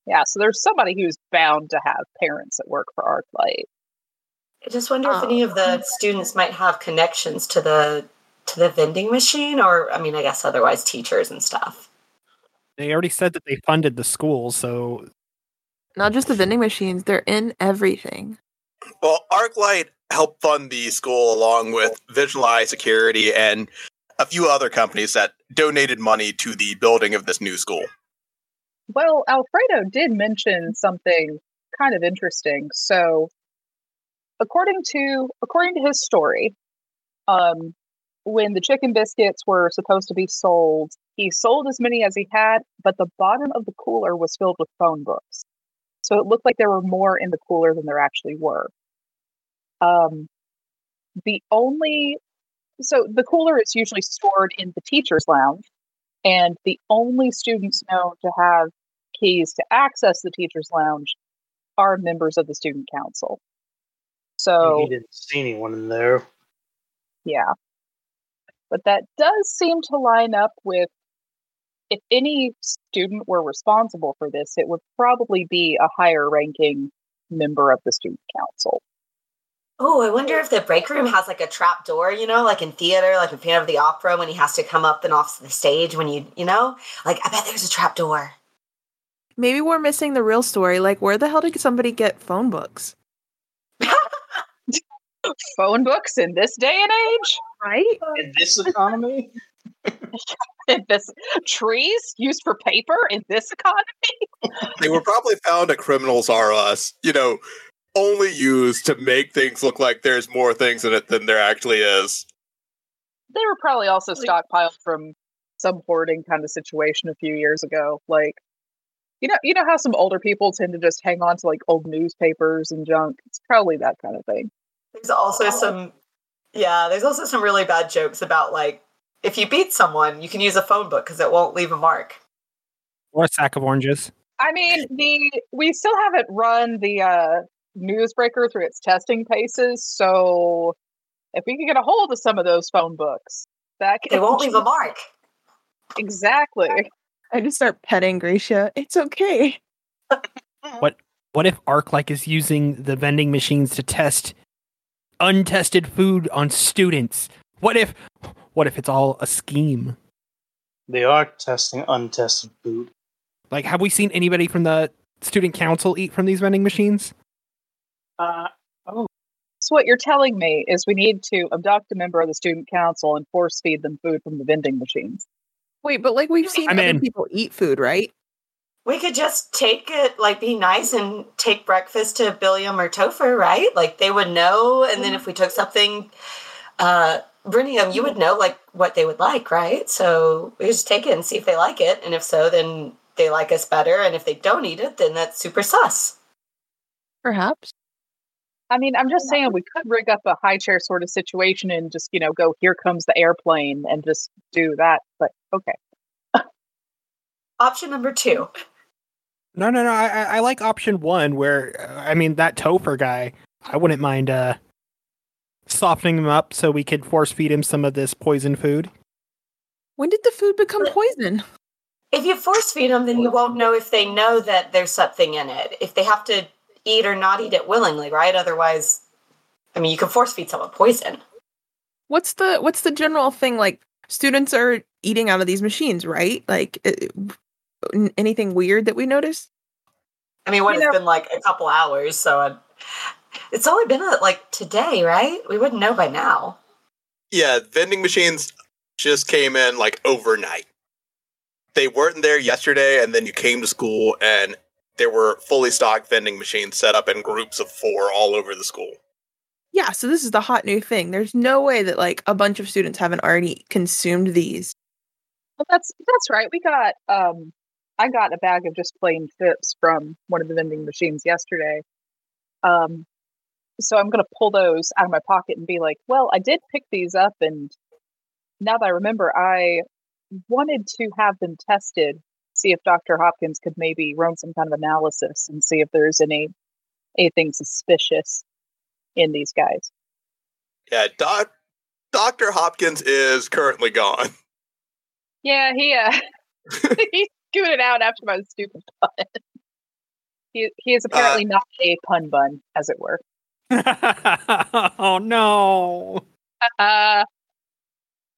Yeah, so there's somebody who's bound to have parents that work for ArcLight. I just wonder if any of the um, students might have connections to the to the vending machine or I mean I guess otherwise teachers and stuff. They already said that they funded the school, so Not just the vending machines, they're in everything. Well, ArcLight helped fund the school along with Vision Eye Security and a few other companies that donated money to the building of this new school. Well, Alfredo did mention something kind of interesting. So, according to according to his story, um, when the chicken biscuits were supposed to be sold, he sold as many as he had, but the bottom of the cooler was filled with phone books. So it looked like there were more in the cooler than there actually were. Um, the only so the cooler is usually stored in the teacher's lounge, and the only students known to have keys to access the teacher's lounge are members of the student council. So he didn't see anyone in there. yeah. But that does seem to line up with if any student were responsible for this, it would probably be a higher ranking member of the student council. Oh, I wonder if the break room has like a trap door, you know, like in theater, like in Phantom of the Opera when he has to come up and off the stage when you, you know, like I bet there's a trap door. Maybe we're missing the real story. Like, where the hell did somebody get phone books? Phone books in this day and age? Right? In this economy, In this trees used for paper in this economy? They were probably found at Criminals R Us, you know, only used to make things look like there's more things in it than there actually is. They were probably also stockpiled from some hoarding kind of situation a few years ago. Like you know you know how some older people tend to just hang on to like old newspapers and junk? It's probably that kind of thing. There's also some, yeah, there's also some really bad jokes about like if you beat someone, you can use a phone book because it won't leave a mark. Or a sack of oranges. I mean, the we still haven't run the uh, newsbreaker through its testing paces, so if we could get a hold of some of those phone books, that it won't leave a mark. exactly. I just start petting Gracia. It's okay. What if ArcLight is using the vending machines to test untested food on students? What if what if it's all a scheme? they are testing untested food. Like have we seen anybody from the student council eat from these vending machines? Uh, So what you're telling me is we need to abduct a member of the student council and force feed them food from the vending machines. Wait, but like we've seen I'm other in. people eat food, right? We could just take it, like, be nice and take breakfast to Billiam or Topher, right? Like, they would know. And then if we took something, uh, Brenham, you would know, like, what they would like, right? So we just take it and see if they like it. And if so, then they like us better. And if they don't eat it, then that's super sus. Perhaps. I mean, I'm just saying we could rig up a high chair sort of situation and just, you know, go here comes the airplane and just do that. But okay. Option number two. No, no, no. I, I I like option one, where uh, I mean that Topher guy. I wouldn't mind uh softening him up so we could force feed him some of this poison food. When did the food become poison? If you force feed them, then you won't know if they know that there's something in it. If they have to eat or not eat it willingly, right? Otherwise, I mean, you can force feed someone poison. What's the what's the general thing like students are eating out of these machines, right? Like it, anything weird that we noticed? I mean, what You it's know- been like a couple hours, so i it's only been uh, like today, right? We wouldn't know by now. Yeah, vending machines just came in like overnight. They weren't there yesterday, and then you came to school, and there were fully stocked vending machines set up in groups of four all over the school. Yeah, so this is the hot new thing. There's no way that like a bunch of students haven't already consumed these. Well, that's that's right. We got um I got a bag of just plain chips from one of the vending machines yesterday. Um so I'm going to pull those out of my pocket and be like, "Well, I did pick these up and now that I remember, I wanted to have them tested, see if Dr. Hopkins could maybe run some kind of analysis and see if there's any anything suspicious in these guys." Yeah, doc, Dr. Hopkins is currently gone. Yeah, he uh he scooted out after my stupid pun. He he is apparently not a pun bun, as it were. oh no. Uh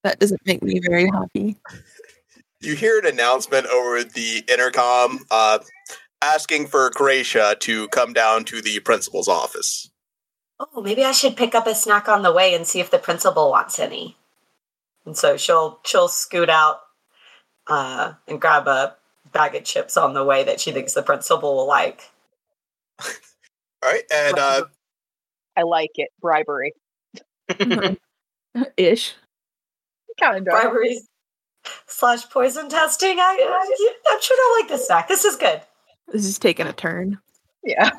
That doesn't make me very happy. You hear an announcement over the intercom uh, asking for Gracia to come down to the principal's office. Oh, maybe I should pick up a snack on the way and see if the principal wants any. And so she'll she'll scoot out uh, and grab a bag of chips on the way that she thinks the principal will like. All right, and uh, I like it. Bribery. Ish. Kind of Bribery slash poison testing. I, I I'm sure they'll like this snack. This is good. This is taking a turn. Yeah.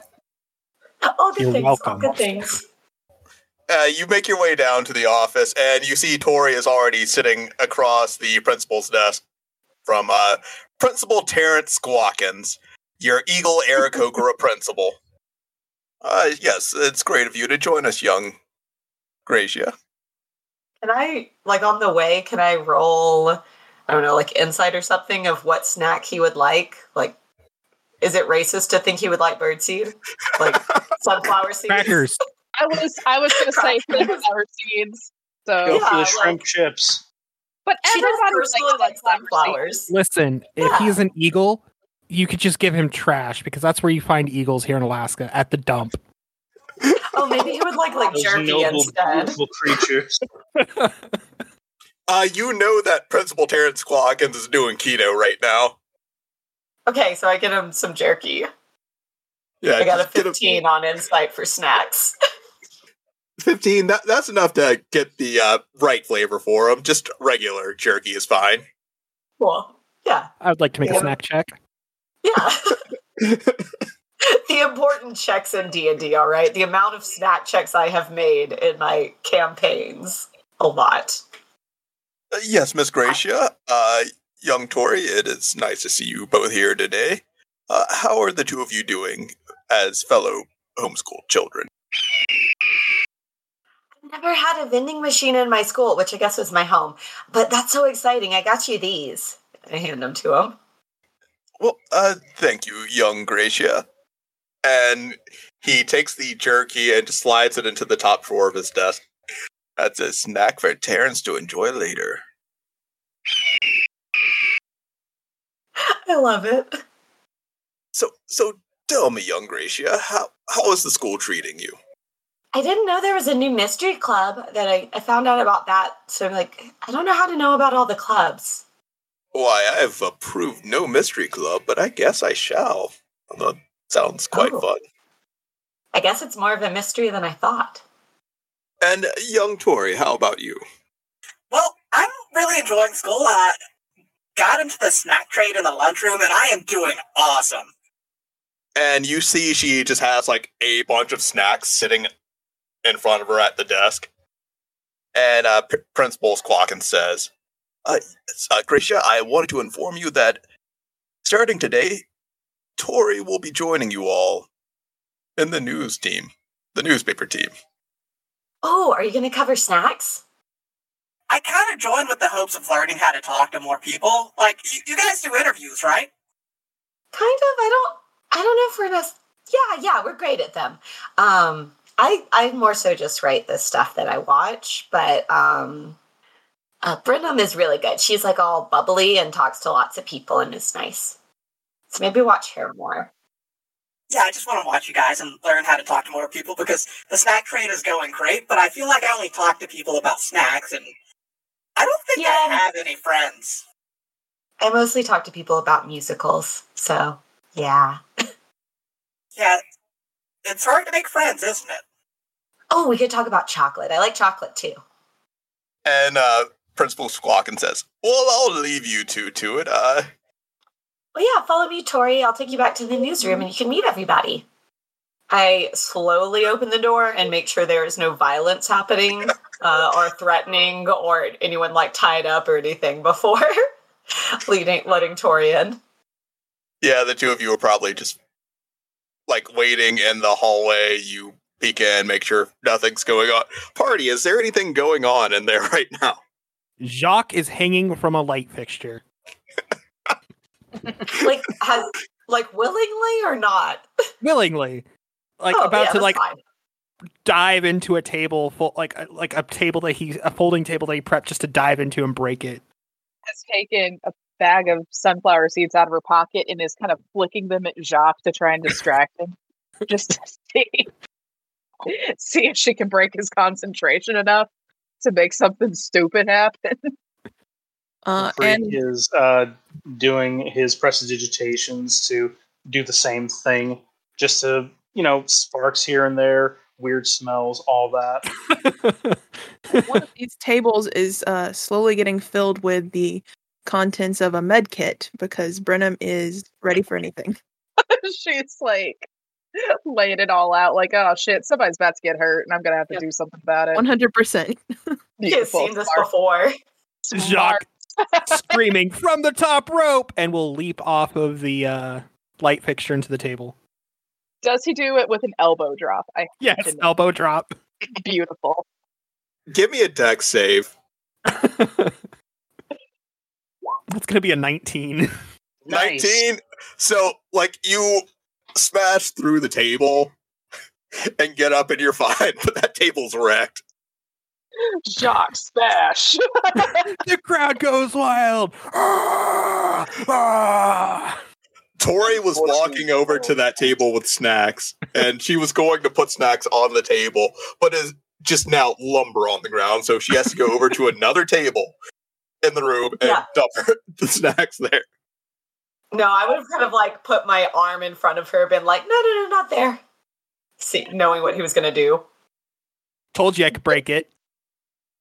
All good You're things. All welcome. good things. Uh, you make your way down to the office, and you see Tori is already sitting across the principal's desk from uh, Principal Terrence Squawkins, your Eagle Aarakocra principal. Uh, yes, it's great of you to join us, young Gracia. Can I, like, on the way, can I roll, I don't know, like insight or something of what snack he would like? Like, is it racist to think he would like birdseed? Like sunflower seeds? Crackers. I was I was gonna say sunflower seeds. Go So Yeah, for the like- shrimp chips. but She does everybody personally oh, like sunflowers. Listen, if he's an eagle, you could just give him trash because that's where you find eagles here in Alaska at the dump. Oh, maybe he would like like Those jerky noble, instead. beautiful creatures. Uh, you know that Principal Terrence Squawkins is doing keto right now. Okay, so I get him some jerky. Yeah, I got a just get 15 on insight for snacks. 15 that, that's enough to get the uh, right flavor for him just regular jerky is fine Cool. Yeah. I would like to make a snack check. Yeah. the important checks in D&D, all right? The amount of snack checks I have made in my campaigns, a lot. Uh, yes miss gracia uh, young tori it is nice to see you both here today uh, how are the two of you doing as fellow homeschooled children I've never had a vending machine in my school, which I guess was my home. But that's so exciting. I got you these. I hand them to him. well uh, thank you young gracia and he takes the jerky and slides it into the top drawer of his desk that's a snack for terrence to enjoy later I love it. so so tell me young gracia how how is the school treating you I didn't know there was a new mystery club that I, I found out about that. So I'm like, I don't know how to know about all the clubs. Why, I've approved no mystery club, but I guess I shall. That sounds quite Oh. fun. I guess it's more of a mystery than I thought. And uh, young Tori, how about you? Well, I'm really enjoying school. I got into the snack trade in the lunchroom, and I am doing awesome. And you see she just has like a bunch of snacks sitting in front of her at the desk. And uh, P- Principal Squawkin says, uh, uh, Gracia, I wanted to inform you that starting today, Tori will be joining you all in the news team, the newspaper team. Oh, are you going to cover snacks? I kind of joined with the hopes of learning how to talk to more people. Like, you, you guys do interviews, right? Kind of. I don't. I don't know if we're gonna. Yeah, yeah, we're great at them. Um, I I more so just write the stuff that I watch, but um, uh, Brenham is really good. She's like all bubbly and talks to lots of people and is nice. So maybe watch her more. Yeah, I just want to watch you guys and learn how to talk to more people because the snack trade is going great, but I feel like I only talk to people about snacks, and I don't think I have any friends. I mostly talk to people about musicals, so yeah. Yeah, it's hard to make friends, isn't it? Oh, we could talk about chocolate. I like chocolate too. And uh, Principal Squawkin says, Well, I'll leave you two to it. Uh, Well, yeah, follow me, Tori. I'll take you back to the newsroom and you can meet everybody. I slowly open the door and make sure there is no violence happening uh, or threatening or anyone like tied up or anything before leading, letting Tori in. yeah, the two of you are probably just like waiting in the hallway. You peek in, make sure nothing's going on. Party, is there anything going on in there right now? Jacques is hanging from a light fixture. Like, has like willingly or not? Willingly. Like Oh, about yeah, to like fine. dive into a table full like uh, like a table that he a folding table that he prepped just to dive into and break it. has taken a bag of sunflower seeds out of her pocket and is kind of flicking them at Jacques to try and distract him, just to see see if she can break his concentration enough to make something stupid happen. Uh, and is uh, doing his prestidigitations to do the same thing, just to you know sparks here and there, weird smells, all that. one of these tables is uh, slowly getting filled with the contents of a med kit because Brenham is ready for anything. She's like laying it all out like, oh shit, somebody's about to get hurt and I'm gonna have to Yep. do something about it. One hundred percent. He has Beautiful. seen this Smart. before. Jacques screaming from the top rope and will leap off of the uh, light fixture into the table. Does he do it with an elbow drop? I Yes, Didn't- elbow drop. beautiful. Give me a DEX save. That's gonna be a nineteen. Nice. 19. So, like, you smash through the table and get up and you're fine, but that table's wrecked. Jock smash. the crowd goes wild. Ah! Ah! Tori was walking over to that table with snacks, and she was going to put snacks on the table, but is just now lumber on the ground, so she has to go over to another table in the room and Yeah. dump her, the snacks there. No, I would have kind of like put my arm in front of her, been like, no, no, no, not there. See, knowing what he was going to do. Told you I could break it.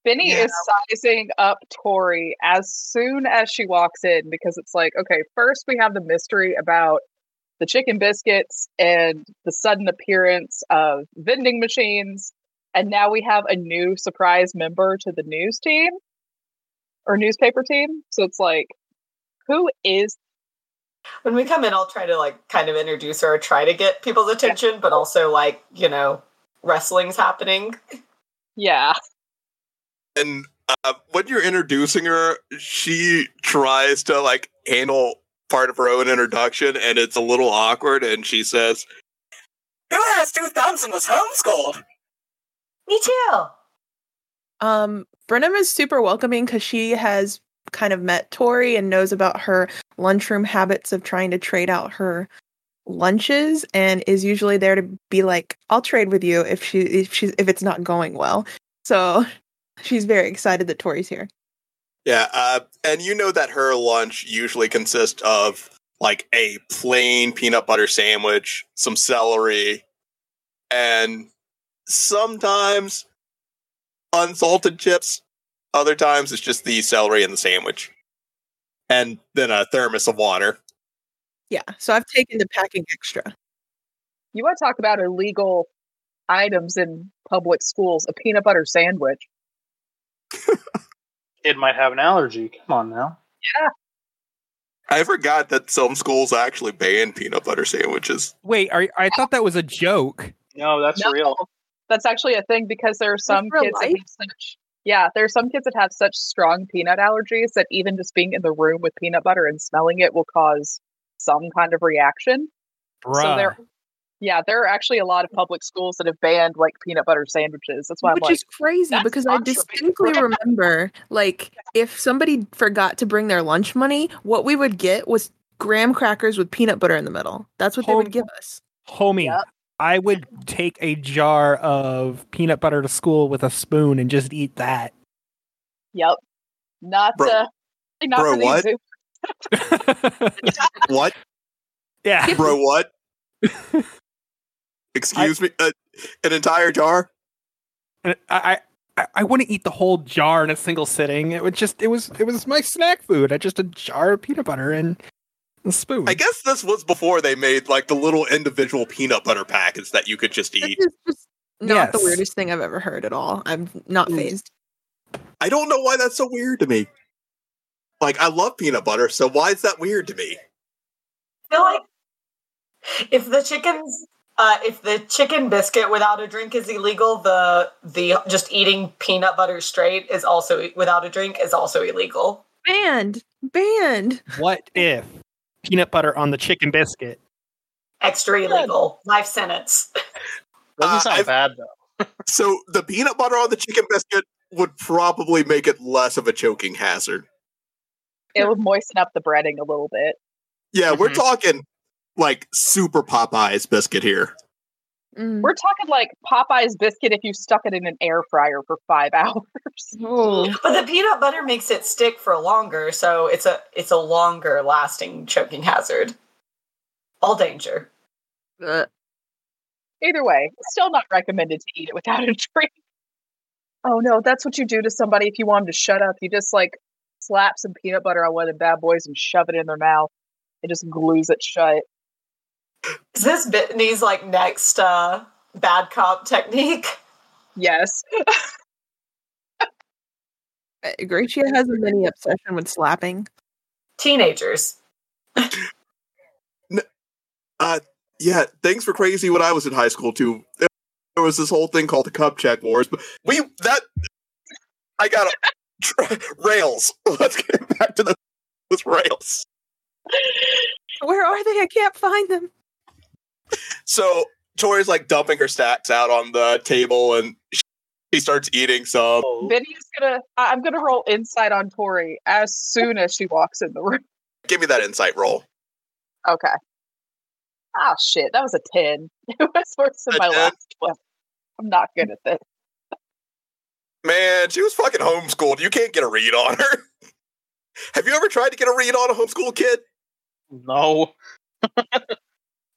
Benny Yeah. is sizing up Tori as soon as she walks in because it's like, okay, first we have the mystery about the chicken biscuits and the sudden appearance of vending machines. And now we have a new surprise member to the news team or newspaper team. So it's like, who is When we come in, I'll try to like kind of introduce her, or try to get people's attention, but also like, you know, wrestling's happening. yeah. And uh, when you're introducing her, she tries to like handle part of her own introduction, and it's a little awkward. And she says, Who has two thumbs and was homeschooled? Me too. Um, Brenham is super welcoming because she has kind of met Tori and knows about her lunchroom habits of trying to trade out her lunches and is usually there to be like, I'll trade with you if she if she's if it's not going well. So she's very excited that Tori's here. "Yeah," uh, and you know that her lunch usually consists of like a plain peanut butter sandwich, some celery, and sometimes unsalted chips. Other times it's just the celery and the sandwich, and then a thermos of water. Yeah. So I've taken the packing extra. You want to talk about illegal items in public schools? A peanut butter sandwich. Kid might have an allergy. Come on now. Yeah. I forgot that some schools actually ban peanut butter sandwiches. Wait, are, I thought that was a joke. No, that's No, real. That's actually a thing because there are some real kids that have such yeah, there are some kids that have such strong peanut allergies that even just being in the room with peanut butter and smelling it will cause some kind of reaction. Bruh. So there yeah, there are actually a lot of public schools that have banned like peanut butter sandwiches. That's why I'm Which like, is crazy because I distinctly remember, like, if somebody forgot to bring their lunch money, what we would get was graham crackers with peanut butter in the middle. That's what they would give us. Homie, Yep. I would take a jar of peanut butter to school with a spoon and just eat that. yep. Not Bro- uh not bro, what? What, yeah. bro? What? Excuse me, uh, an entire jar. And I, I I wouldn't eat the whole jar in a single sitting. It would just it was it was my snack food. I just a jar of peanut butter and a spoon. I guess this was before they made like the little individual peanut butter packets that you could just eat. is just not the weirdest thing I've ever heard at all. I'm not Mm. phased. I don't know why that's so weird to me. Like I love peanut butter, so why is that weird to me? I feel like if the chicken's uh, if the chicken biscuit without a drink is illegal, the the just eating peanut butter straight is also without a drink is also illegal. Banned. Banned. what if peanut butter on the chicken biscuit? Extra illegal. Life sentence. Doesn't Uh, sound I've- bad though. So the peanut butter on the chicken biscuit would probably make it less of a choking hazard. it would moisten up the breading a little bit. Yeah, we're Mhm. talking like super Popeyes biscuit here. Mm. We're talking like Popeye's biscuit if you stuck it in an air fryer for five hours. But the peanut butter makes it stick for longer, so it's a it's a longer lasting choking hazard. All danger. Uh, Either way, still not recommended to eat it without a drink. Oh no, that's what you do to somebody if you want them to shut up. You just like slap some peanut butter on one of the bad boys and shove it in their mouth. It just glues it shut. Is this Bitney's like next uh bad cop technique? Yes. Gracia has a mini obsession with slapping. Teenagers. Uh, yeah, things were crazy when I was in high school too. There was this whole thing called the Cup Check Wars, but we that I got a, rails. Let's get back to the, those rails. Where are they? I can't find them. So Tori's like dumping her stacks out on the table, and she starts eating some. Oh, Vinny's gonna. I- I'm gonna roll insight on Tori as soon as she walks in the room. Give me that insight roll. Okay. Ah, shit. That was a ten. It was worse than A my 10? last one. I'm not good at this. Man, she was fucking homeschooled. You can't get a read on her. Have you ever tried to get a read on a homeschool kid? no.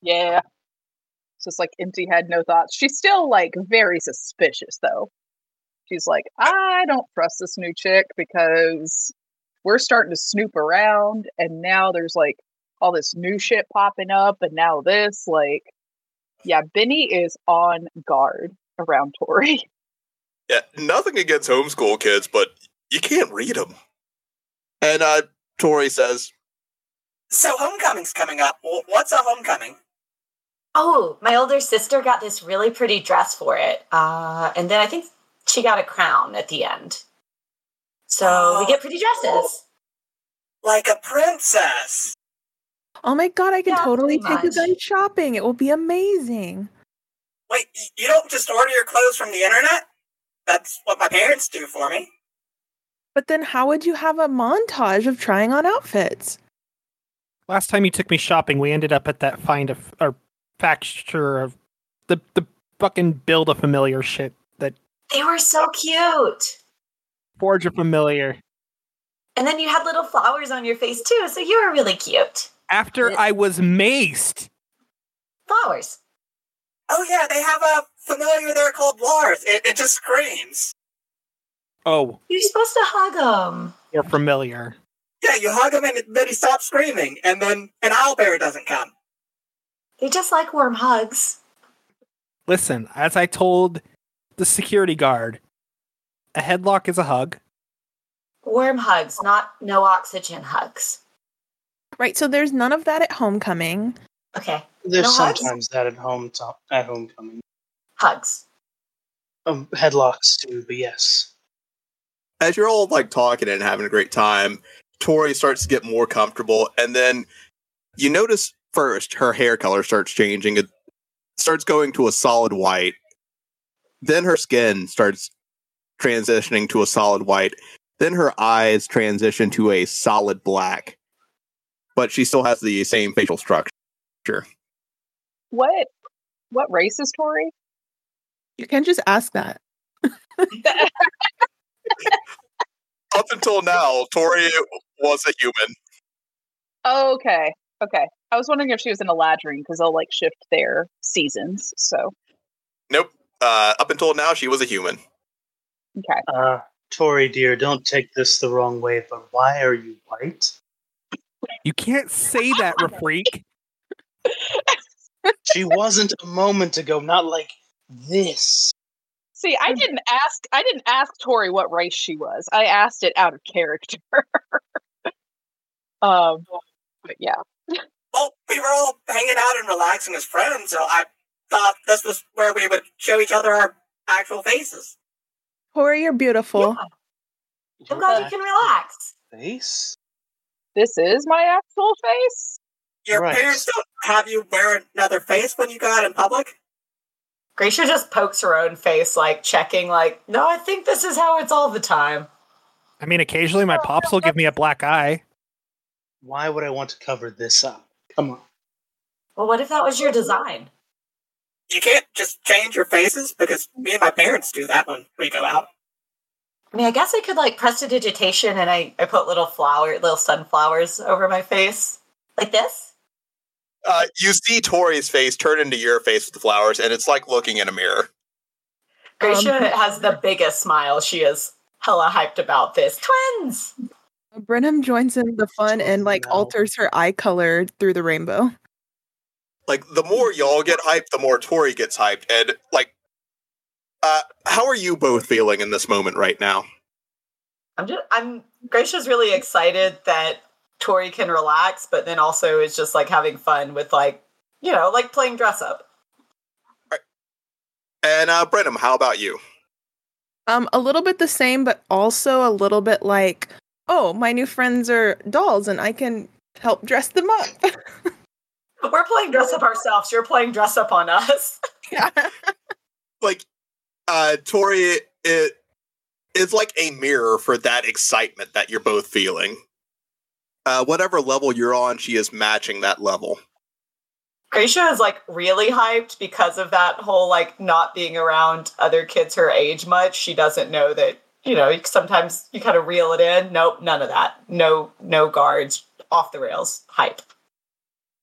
Yeah. It's just like empty head, no thoughts. She's still like very suspicious though. She's like, I don't trust this new chick because we're starting to snoop around and now there's like all this new shit popping up and now this like yeah, Benny is on guard around Tori. Yeah, nothing against homeschool kids, but you can't read them. And uh, Tori says, So homecoming's coming up. What's a homecoming? Oh, my older sister got this really pretty dress for it. Uh, and then I think she got a crown at the end. So we get pretty dresses. Like a princess. Oh my god, I can Yeah, totally take you much. guys shopping. It will be amazing. Wait, you don't just order your clothes from the internet? That's what my parents do for me. But then how would you have a montage of trying on outfits? Last time you took me shopping, we ended up at that find a or facture of the the fucking build a familiar shit that They were so cute. forge a familiar. And then you had little flowers on your face too, so you were really cute. After I was maced. Flowers. Oh yeah, they have a familiar there called Lars. It, it just screams. Oh, You're supposed to hug him. you're familiar. Yeah, you hug him and then he stops screaming, and then an owlbear doesn't come. They just like warm hugs. Listen, as I told the security guard, a headlock is a hug. Warm hugs, not no oxygen hugs. Right, so there's none of that at homecoming. Okay, There's No hugs? sometimes that at home to- at homecoming. hugs. Um, headlocks too, but yes. as you're all like talking and having a great time, Tori starts to get more comfortable, and then you notice first her hair color starts changing. It starts going to a solid white. Then her skin starts transitioning to a solid white. Then her eyes transition to a solid black. But she still has the same facial structure. What what race is Tori? You can't just ask that. Up until now, Tori was a human. Oh, okay. Okay. I was wondering if she was in a Eladrin because they'll like shift their seasons. So Nope. Uh, up until now, she was a human. okay. Uh, Tori, dear, don't take this the wrong way, but why are you white? You can't say that, Rafreak. She wasn't a moment ago, not like this. See, I didn't ask I didn't ask Tori what race she was. I asked it out of character. um but yeah. Well, we were all hanging out and relaxing as friends, so I thought this was where we would show each other our actual faces. Tori, you're beautiful. Yeah, I'm glad you can relax. Face? This is my actual face. Your Right. parents don't have you wear another face when you go out in public? Gracia just pokes her own face, like checking, like, no, I think this is how it's all the time. I mean, occasionally my oh, pops will give me a black eye. Why would I want to cover this up? Come on. Well, what if that was your design? You can't just change your faces because me and my parents do that when we go out. I mean, I guess I could like prestidigitation and I, I put little flower, little sunflowers over my face. Like this? Uh, you see Tori's face turn into your face with the flowers, and it's like looking in a mirror. Gracia Um, has the biggest smile. She is hella hyped about this. Twins! Brenham joins in the fun and like No. alters her eye color through the rainbow. like the more y'all get hyped, the more Tori gets hyped. And like, uh, how are you both feeling in this moment right now? I'm just I'm Gracia's really excited that Tori can relax, but then also is just like having fun with like, you know, like playing dress up. And uh, Brenham, how about you? Um, a little bit the same, but also a little bit like, oh, my new friends are dolls, and I can help dress them up. We're playing dress up ourselves. You're playing dress up on us. yeah. Like, uh, Tori, it is like a mirror for that excitement that you're both feeling. Uh, whatever level you're on, she is matching that level. Gracia is like really hyped because of that whole like not being around other kids her age much. She doesn't know that, you know, sometimes you kind of reel it in. Nope, none of that. No, no guards, off the rails, hype.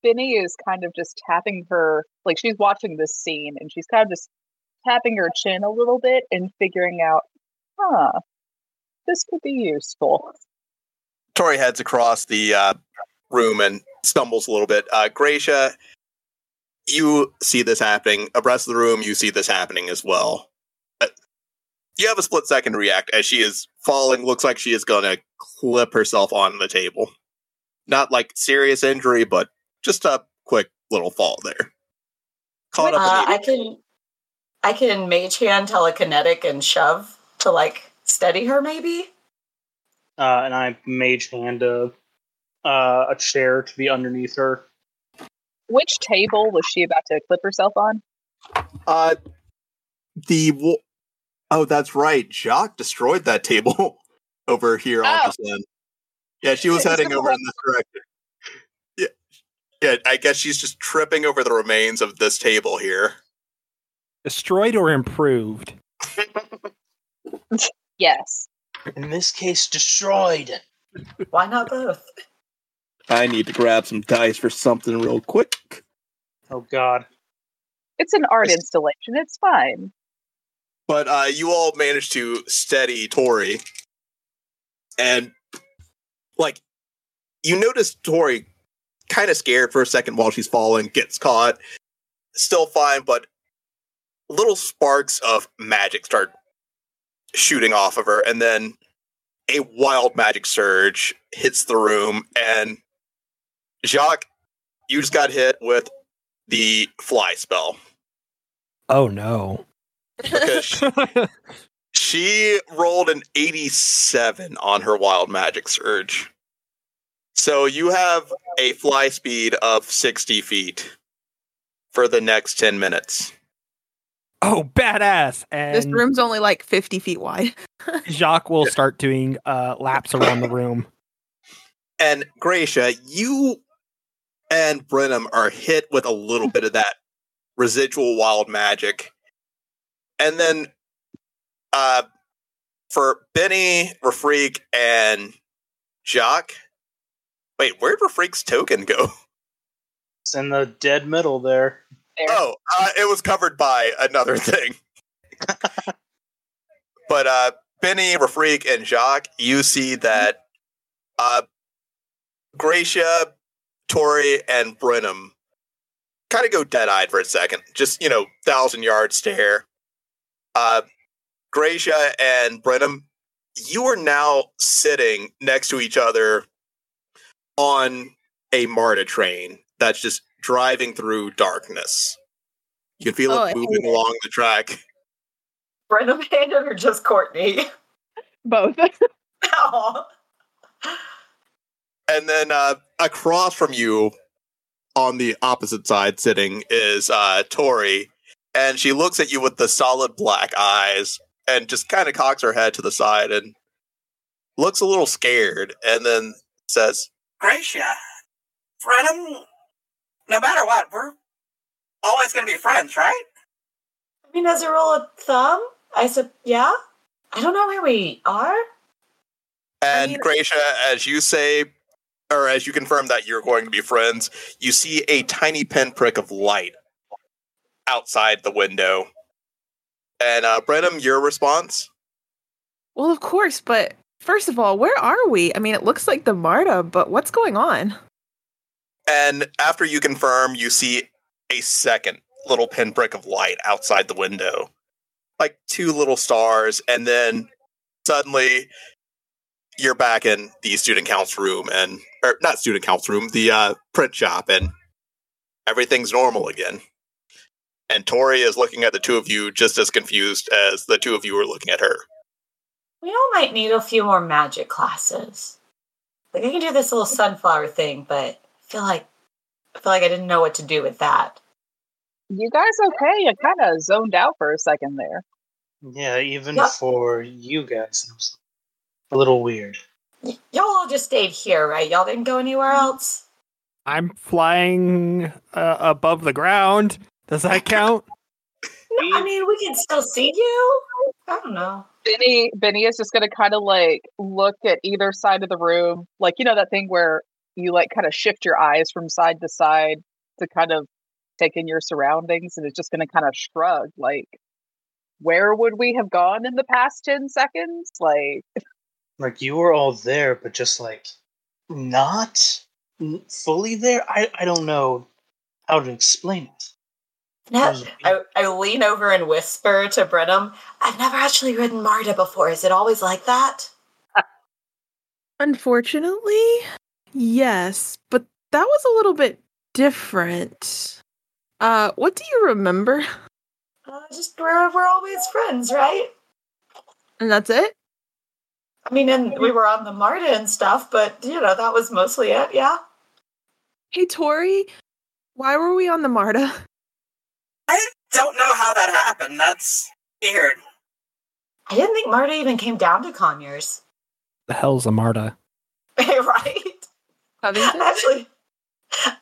Benny is kind of just tapping her, like she's watching this scene and she's kind of just tapping her chin a little bit and figuring out, huh, this could be useful. Tori heads across the uh, room and stumbles a little bit. Uh, Gracia, you see this happening. Abreast of the room, you see this happening as well. You have a split second to react as she is falling. Looks like she is going to clip herself on the table. Not like serious injury, but just a quick little fall there. Caught up Uh, I can I can mage hand telekinetic and shove to like steady her maybe. Uh, and I mage hand a, uh, a chair to be underneath her. Which table was she about to clip herself on? Uh, the wo- oh, that's right. Jacques destroyed that table over here on Oh. this end. Yeah, she was heading over in this direction. Yeah, yeah. I guess she's just tripping over the remains of this table here. Destroyed or improved? Yes. In this case, destroyed. Why not both? I need to grab some dice for something real quick. Oh God. It's an art installation. It's fine. But uh, you all managed to steady Tori, and like you notice Tori kind of scared for a second while she's falling, gets caught, still fine, but little sparks of magic start shooting off of her, and then a wild magic surge hits the room, and Jacques, you just got hit with the fly spell. Oh no. Because she, she rolled an 87 on her wild magic surge. So you have a fly speed of 60 feet for the next 10 minutes. oh, badass! And this room's only like 50 feet wide. Jacques will start doing uh, laps around the room. And Gracia, you and Brenham are hit with a little bit of that residual wild magic. And then uh for Benny, Rafreak, and Jacques. Wait, where'd Rafreak's token go? It's in the dead middle there. There. Oh, uh, it was covered by another thing. but uh Benny, Rafreak, and Jacques, you see that uh Gracia, Tori, and Brenham kind of go dead-eyed for a second. Just, you know, thousand yard stare. Uh Gracia and Brenham, you are now sitting next to each other on a MARTA train that's just driving through darkness. You can feel Oh, it moving along the track. Brenham handed or just Courtney? Both. And then uh, across from you, on the opposite side, sitting is uh, Tori, and she looks at you with the solid black eyes and just kind of cocks her head to the side and looks a little scared, and then says, Gracia, Brenham, no matter what, we're always going to be friends, right? I mean, as a rule of thumb, I said, yeah. I don't know where we are. And mean- Gracia, as you say, or as you confirm that you're going to be friends, you see a tiny pinprick of light outside the window. And uh, Brenham, your response? Well, of course, but first of all, where are we? I mean, it looks like the Marta, but what's going on? And after you confirm, you see a second little pinprick of light outside the window, like two little stars, and then suddenly you're back in the student council room and or not student council room, the uh, print shop, and everything's normal again. And Tori is looking at the two of you just as confused as the two of you are looking at her. We all might need a few more magic classes. Like I can do this little sunflower thing, but I feel like I feel like I didn't know what to do with that. You guys okay? You kind of zoned out for a second there. Yeah, even Yeah. for you guys, it was a little weird. Y- y'all all just stayed here, right? Y'all didn't go anywhere else. I'm flying uh, above the ground. Does that count? No, I mean we can still see you. I don't know. Benny Benny is just gonna kind of like look at either side of the room, like you know that thing where you like kind of shift your eyes from side to side to kind of take in your surroundings, and it's just gonna kind of shrug, like, where would we have gone in the past ten seconds? Like, Like you were all there, but just like not fully there. I I don't know how to explain it. No, I, I lean over and whisper to Brenham, I've never actually ridden Marta before. Is it always like that? Unfortunately, yes, but that was a little bit different. Uh, what do you remember? Uh, just we're, we're always friends, right? And that's it? I mean, and we were on the Marta and stuff, but you know, that was mostly it, yeah? Hey, Tori, why were we on the Marta? I don't know how that happened. That's weird. I didn't think Marta even came down to Conyers. The hell's a Marta? right? Covington? Actually,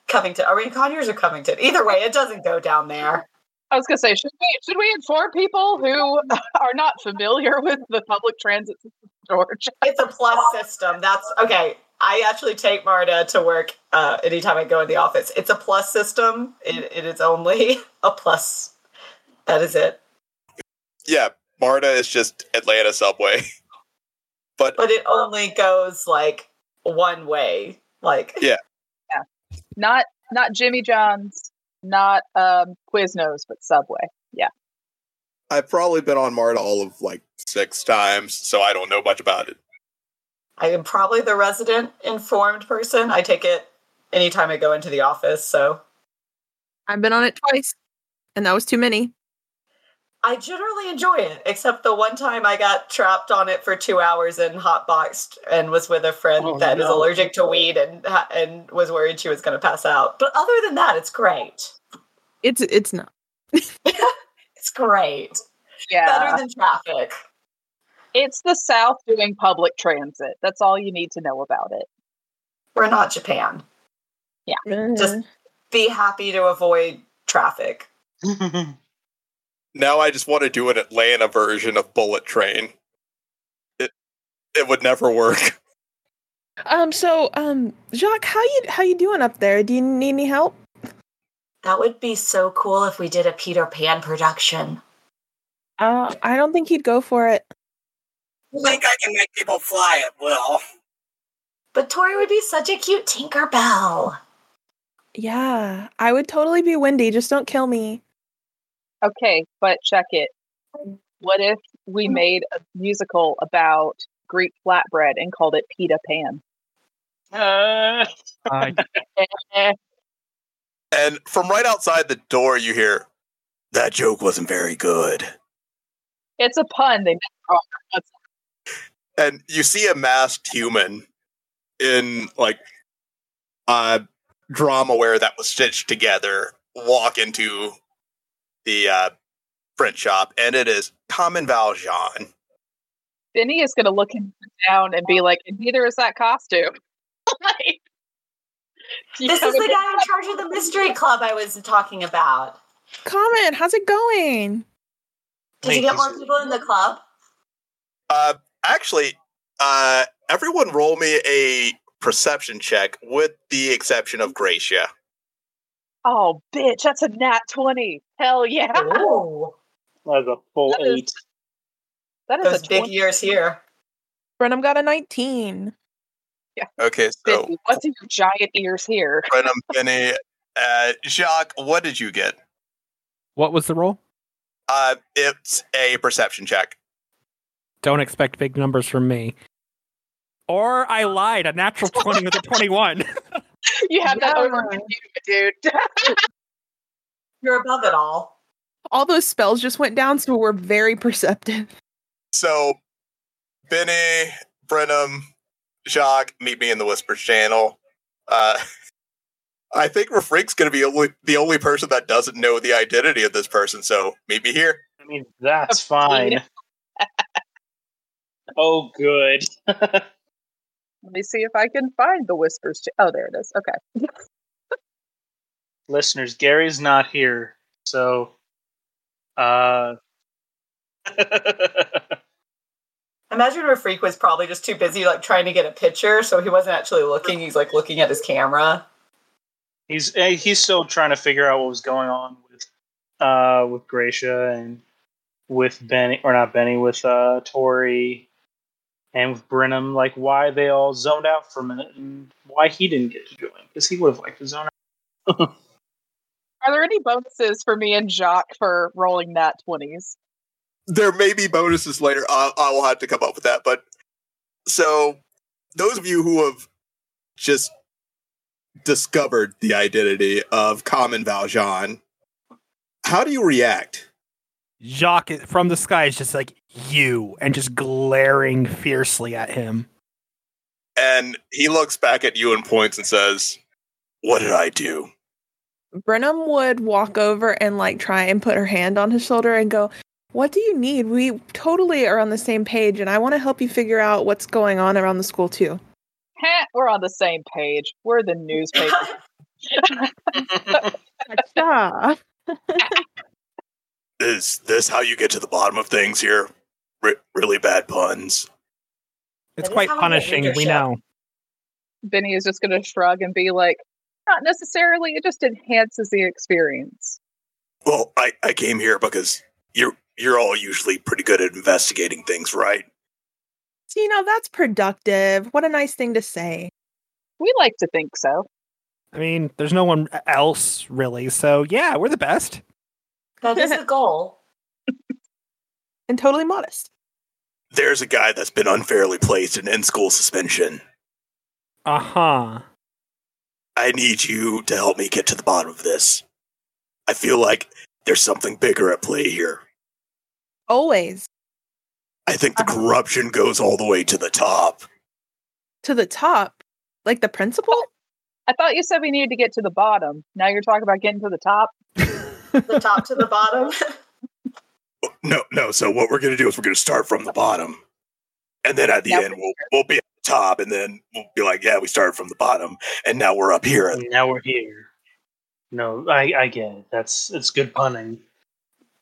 Covington. Are we in Conyers or Covington? Either way, it doesn't go down there. I was gonna say, should we should we inform people who are not familiar with the public transit system, of Georgia? It's a plus system. That's okay. I actually take Marta to work uh, anytime I go in the office. It's a plus system. It, it is only a plus. That is it. Yeah, Marta is just Atlanta subway. but But it only goes like one way. Like Yeah. Yeah. Not not Jimmy John's, not um, Quiznos, but Subway. Yeah. I've probably been on Marta all of like six times, so I don't know much about it. I am probably the resident informed person. I take it anytime I go into the office. So I've been on it twice, and that was too many. I generally enjoy it, except the one time I got trapped on it for two hours and hotboxed and was with a friend Oh, that is no. allergic to weed and and was worried she was going to pass out. But other than that, it's great. It's it's not. It's great. Yeah. Better than traffic. It's the South doing public transit. That's all you need to know about it. We're not Japan. Yeah. Just mm. be happy to avoid traffic. Now I just want to do an Atlanta version of Bullet Train. It it would never work. Um. So, um, Jacques, how you how you doing up there? Do you need any help? That would be so cool if we did a Peter Pan production. Uh, I don't think he'd go for it. I think I can make people fly at will. But Tori would be such a cute Tinkerbell. Yeah, I would totally be Wendy. Just don't kill me. Okay, but check it. What if we made a musical about Greek flatbread and called it Pita Pan? Uh, I, And from right outside the door, you hear that joke wasn't very good. it's a pun. They never are. And you see a masked human in like uh drama wear that was stitched together walk into the uh print shop, and it is Common Valjean. Benny is going to look him down and be like, and neither is that costume. like, This is the guy in charge of the mystery club I was talking about. Common. How's it going? Did you get more people in the club? Uh, actually, uh, everyone roll me a perception check, with the exception of Gracia. Oh, bitch, that's a nat 20. Hell yeah. Oh, that's a full That is- eight. That is those a big 20. years here. Brenham got a 19. Yeah. Okay, so Benny, what's in your giant ears here? Brenham, Benny, Uh, Jacques, what did you get? What was the roll? Uh, it's a perception check. Don't expect big numbers from me. Or I lied, a natural 20 with a 21. You have that Yeah. over you, dude. You're above it all. All those spells just went down, so we're very perceptive. So, Benny, Brenham, Jacques, meet me in the Whispers channel. Uh, I think Rafreak's going to be only, the only person that doesn't know the identity of this person, so meet me here. I mean, that's fine. oh, good. Let me see if I can find the whispers. Ch- oh, there it is. Okay. Listeners, Gary's not here, so uh Imagine Rafreak was probably just too busy like trying to get a picture, so he wasn't actually looking. He's like looking at his camera. he's eh, he's still trying to figure out what was going on with uh with Gracia and with Benny or not Benny with uh Tori and with Brenham, like why they all zoned out for a minute and why he didn't get to join because he would have liked to zone out. Are there any bonuses for me and Jacques for rolling that 20s? There may be bonuses later. I, I will have to come up with that. But so, those of you who have just discovered the identity of Common Valjean, how do you react? Jacques from the sky is just like, you, and just glaring fiercely at him. And he looks back at you and points and says, What did I do? Brenham would walk over and like try and put her hand on his shoulder and go, What do you need? We totally are on the same page, and I want to help you figure out what's going on around the school, too. We're on the same page. We're the newspaper. Is this how you get to the bottom of things here? R- really bad puns. It's quite how I get punishing, we know. Benny is just going to shrug and be like, not necessarily. It just enhances the experience. Well, I, I came here because you're you're all usually pretty good at investigating things, right? See, now that's productive. What a nice thing to say. We like to think so. I mean, there's no one else really, so yeah, we're the best. That is the goal. And totally modest. There's a guy that's been unfairly placed in in-school suspension. Uh huh. I need you to help me get to the bottom of this. I feel like there's something bigger at play here. Always. I think the corruption goes all the way to the top. To the top. Like the principal? I thought you said we needed to get to the bottom. Now you're talking about getting to the top. The top to the bottom. No, no. So what we're gonna do is we're gonna start from the bottom, and then at the Yeah, end we'll we'll be at the top, and then we'll be like, yeah, we started from the bottom, and now we're up here. Now we're here. No, I I get it. That's it's good punning.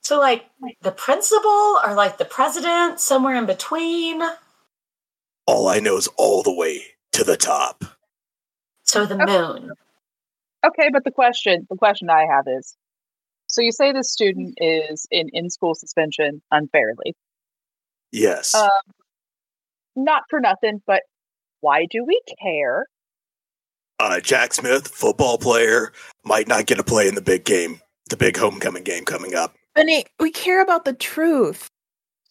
so like the principal or like the president, somewhere in between. All I know is all the way to the top. So the oh. moon. Okay, but the question, the question I have is, so you say this student is in in-school suspension unfairly. Yes. Um, not for nothing, but why do we care? uh, Jack Smith, football player, might not get a play in the big game, the big homecoming game coming up. Benny, we care about the truth.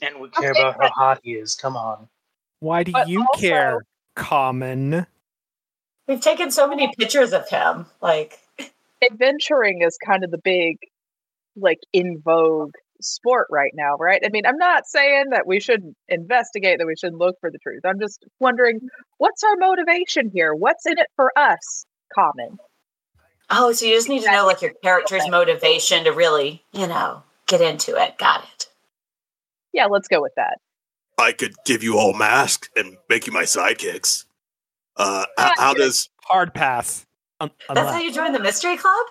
And we care Okay, about how hot he is. Come on. Why do But you also- care, Common? We've taken so many pictures of him. Like Adventuring is kind of the big, like, in vogue sport right now, right? I mean, I'm not saying that we shouldn't investigate, that we shouldn't look for the truth. I'm just wondering, what's our motivation here? What's in it for us? Common. Oh, so you just need to know like your character's motivation to really, you know, get into it. Got it. Yeah, let's go with that. I could give you all masks and make you my sidekicks. Uh, h- Yeah, how does Hard pass. Um, That's unless- how you join the mystery club?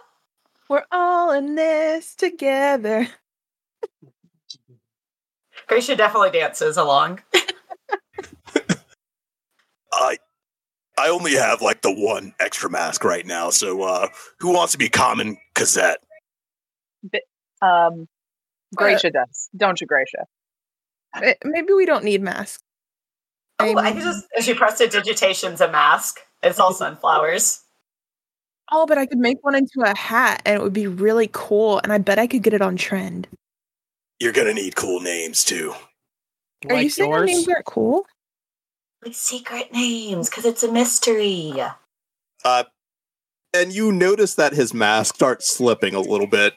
We're all in this together. Gracia definitely dances along. I I only have like the one extra mask right now, so uh, who wants to be common Cosette? Um, Gracia does, don't you, Gracia? Maybe we don't need masks. Oh, I can just if she prestidigitation's a mask. It's all sunflowers. Oh, but I could make one into a hat and it would be really cool. And I bet I could get it on trend. You're gonna need cool names too. Are you saying our yours? names aren't cool? Like secret names, because it's a mystery. Uh, and you notice that his mask starts slipping a little bit,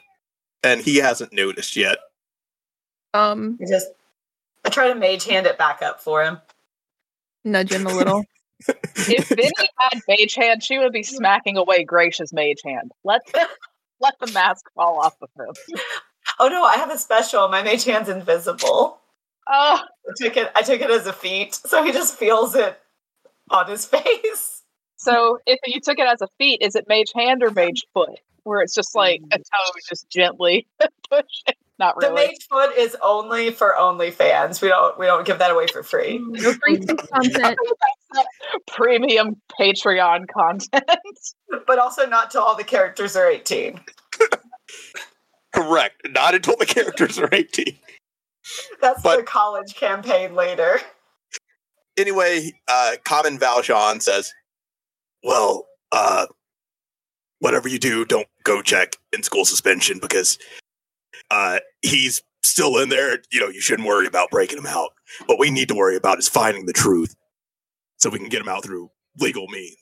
and he hasn't noticed yet. Um, I just I try to mage hand it back up for him. nudge him a little. If Vinny had mage hand, she would be smacking away Gracia's mage hand. Let let the mask fall off of him. Oh no, I have a special. My mage hand's invisible. Oh, I took it. I took it as a feat, so he just feels it on his face. so if you took it as a feat, is it mage hand or mage foot? Where it's just like a mm. toe just gently pushing. Not The really. mage foot is only for OnlyFans. We don't. We don't give that away for free. No free content. Premium Patreon content. But also not till all the characters are eighteen. Correct. Not until the characters are 18. That's But- the college campaign later. Anyway, uh, Common Valjean says, Well, uh, whatever you do, don't go check in school suspension because uh, he's still in there. You know, you shouldn't worry about breaking him out. What we need to worry about is finding the truth so we can get him out through legal means.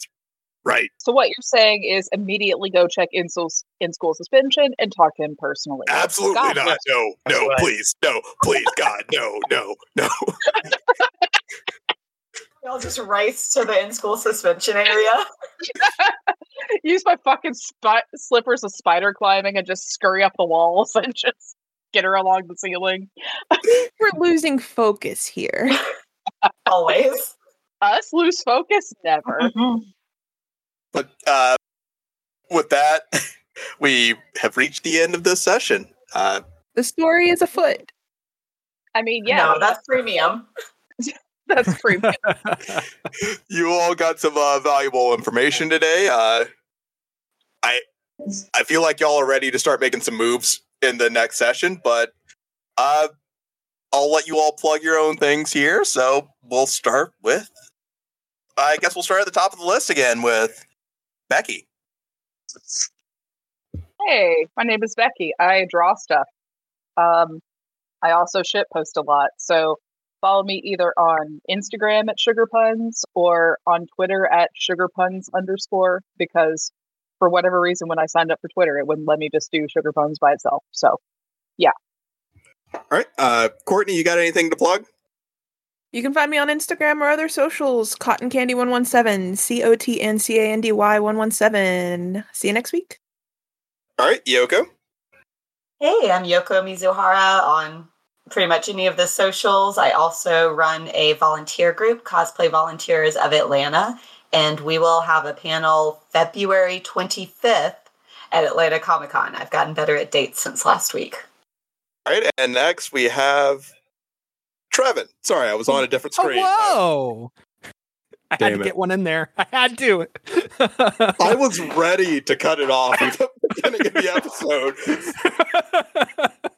Right. So what you're saying is immediately go check in school, in school suspension and talk to him personally. Absolutely God, not. No, That's no, right. please. No, please, God, no, no, no. We all just race to the in-school suspension area. Use my fucking spi- slippers of spider climbing and just scurry up the walls and just get her along the ceiling. We're losing focus here. Always. Us lose focus? Never. But uh, with that, we have reached the end of this session. Uh, The story is afoot. I mean, yeah, no, that's premium. that's free. you all got some uh, valuable information today. Uh, I I feel like y'all are ready to start making some moves in the next session, but uh, I'll let you all plug your own things here. So we'll start with. I guess we'll start at the top of the list again with Becky. hey, my name is Becky. I draw stuff. Um, I also shit post a lot. So follow me either on Instagram at Sugar Puns or on Twitter at Sugar Puns underscore because for whatever reason, when I signed up for Twitter, it wouldn't let me just do Sugar Puns by itself. So yeah. All right, uh, Courtney, you got anything to plug? You can find me on Instagram or other socials. Cotton Candy one one seven. C O T N C A N D Y one one seven. See you next week. All right, Yoko. Hey, I'm Yoko Mizuhara on pretty much any of the socials. I also run a volunteer group, Cosplay Volunteers of Atlanta, and we will have a panel February 25th at Atlanta Comic Con. I've gotten better at dates since last week. All right, and next we have Trevin. Sorry, I was on a different oh, screen. Oh, whoa! I had to it. get one in there. I had to. I was ready to cut it off at the beginning of the episode.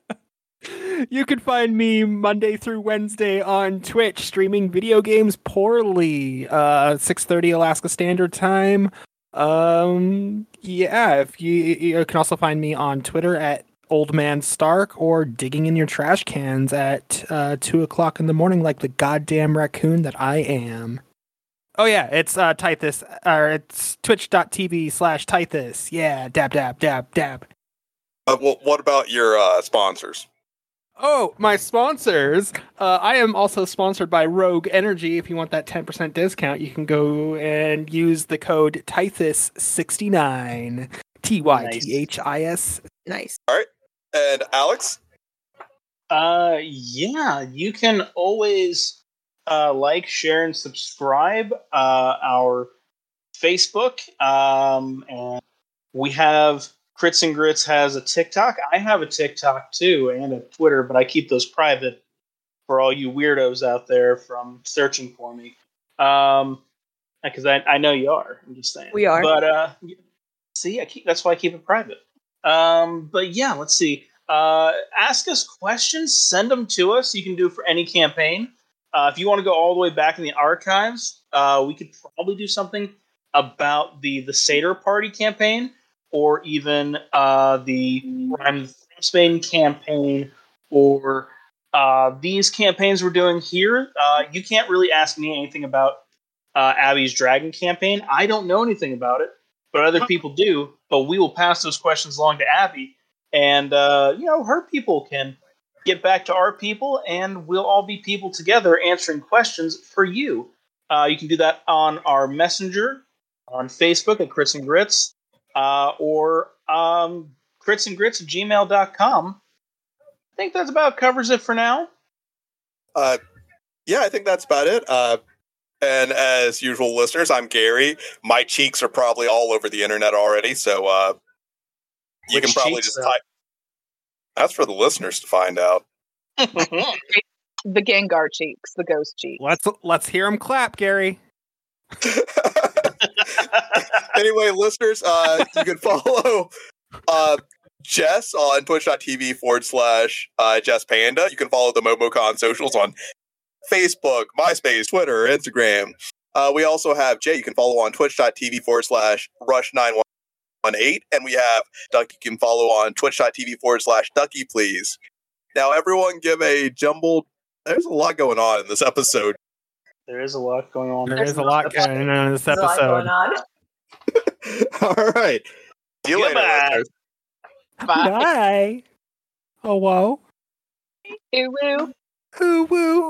you can find me Monday through Wednesday on Twitch streaming video games poorly. Uh 6:30 Alaska Standard Time. Um yeah, if you you can also find me on Twitter at Old Man Stark or digging in your trash cans at uh, two o'clock in the morning like the goddamn raccoon that I am. Oh yeah, it's uh or it's twitch.tv slash Tythis. Yeah, dab dab dab dab. Uh, well, what about your uh, sponsors? Oh, my sponsors. Uh, I am also sponsored by Rogue Energy. If you want that 10% discount, you can go and use the code TYTHIS69. T Y T H I S. Nice. All right. And Alex? Uh, yeah, you can always uh, like, share, and subscribe uh, our Facebook. Um, and we have Crits and Grits has a TikTok. I have a TikTok too, and a Twitter, but I keep those private for all you weirdos out there from searching for me. Um, because I, I know you are. I'm just saying We are. But uh, see, I keep that's why I keep it private. Um, but yeah, let's see. Uh, ask us questions. Send them to us. You can do it for any campaign. Uh, if you want to go all the way back in the archives, uh, we could probably do something about the the Seder Party campaign or even uh, the I'm Spain campaign or uh, these campaigns we're doing here, uh, you can't really ask me anything about uh, Abby's Dragon campaign. I don't know anything about it, but other people do. But we will pass those questions along to Abby, and uh, you know her people can get back to our people, and we'll all be people together answering questions for you. Uh, you can do that on our messenger on Facebook at Crits and Grits, uh, or um, crits and grits at gmail.com. I think that's about covers it for now. Uh, yeah, I think that's about it. Uh, and as usual, listeners, I'm Gary. My cheeks are probably all over the internet already, so uh, you Which can probably cheeks, just though? type. That's for the listeners to find out. The Gengar cheeks, the ghost cheeks. Let's let's hear him clap, Gary. anyway, listeners, uh, you can follow uh, Jess on twitch.tv forward slash uh, Jess Panda. You can follow the MomoCon socials on Facebook, MySpace, Twitter, Instagram. Uh, we also have Jay. You can follow on twitch.tv forward slash rush918. And we have Duck. You can follow on twitch.tv forward slash Ducky, please. Now, everyone give a jumbled. There's a lot going on in this episode. There is a lot going on. There is a lot going on in this There's a lot going episode. On. All right. See you Goodbye. listeners. Bye. Bye. Oh whoa. Ew, woo. Ooh woo.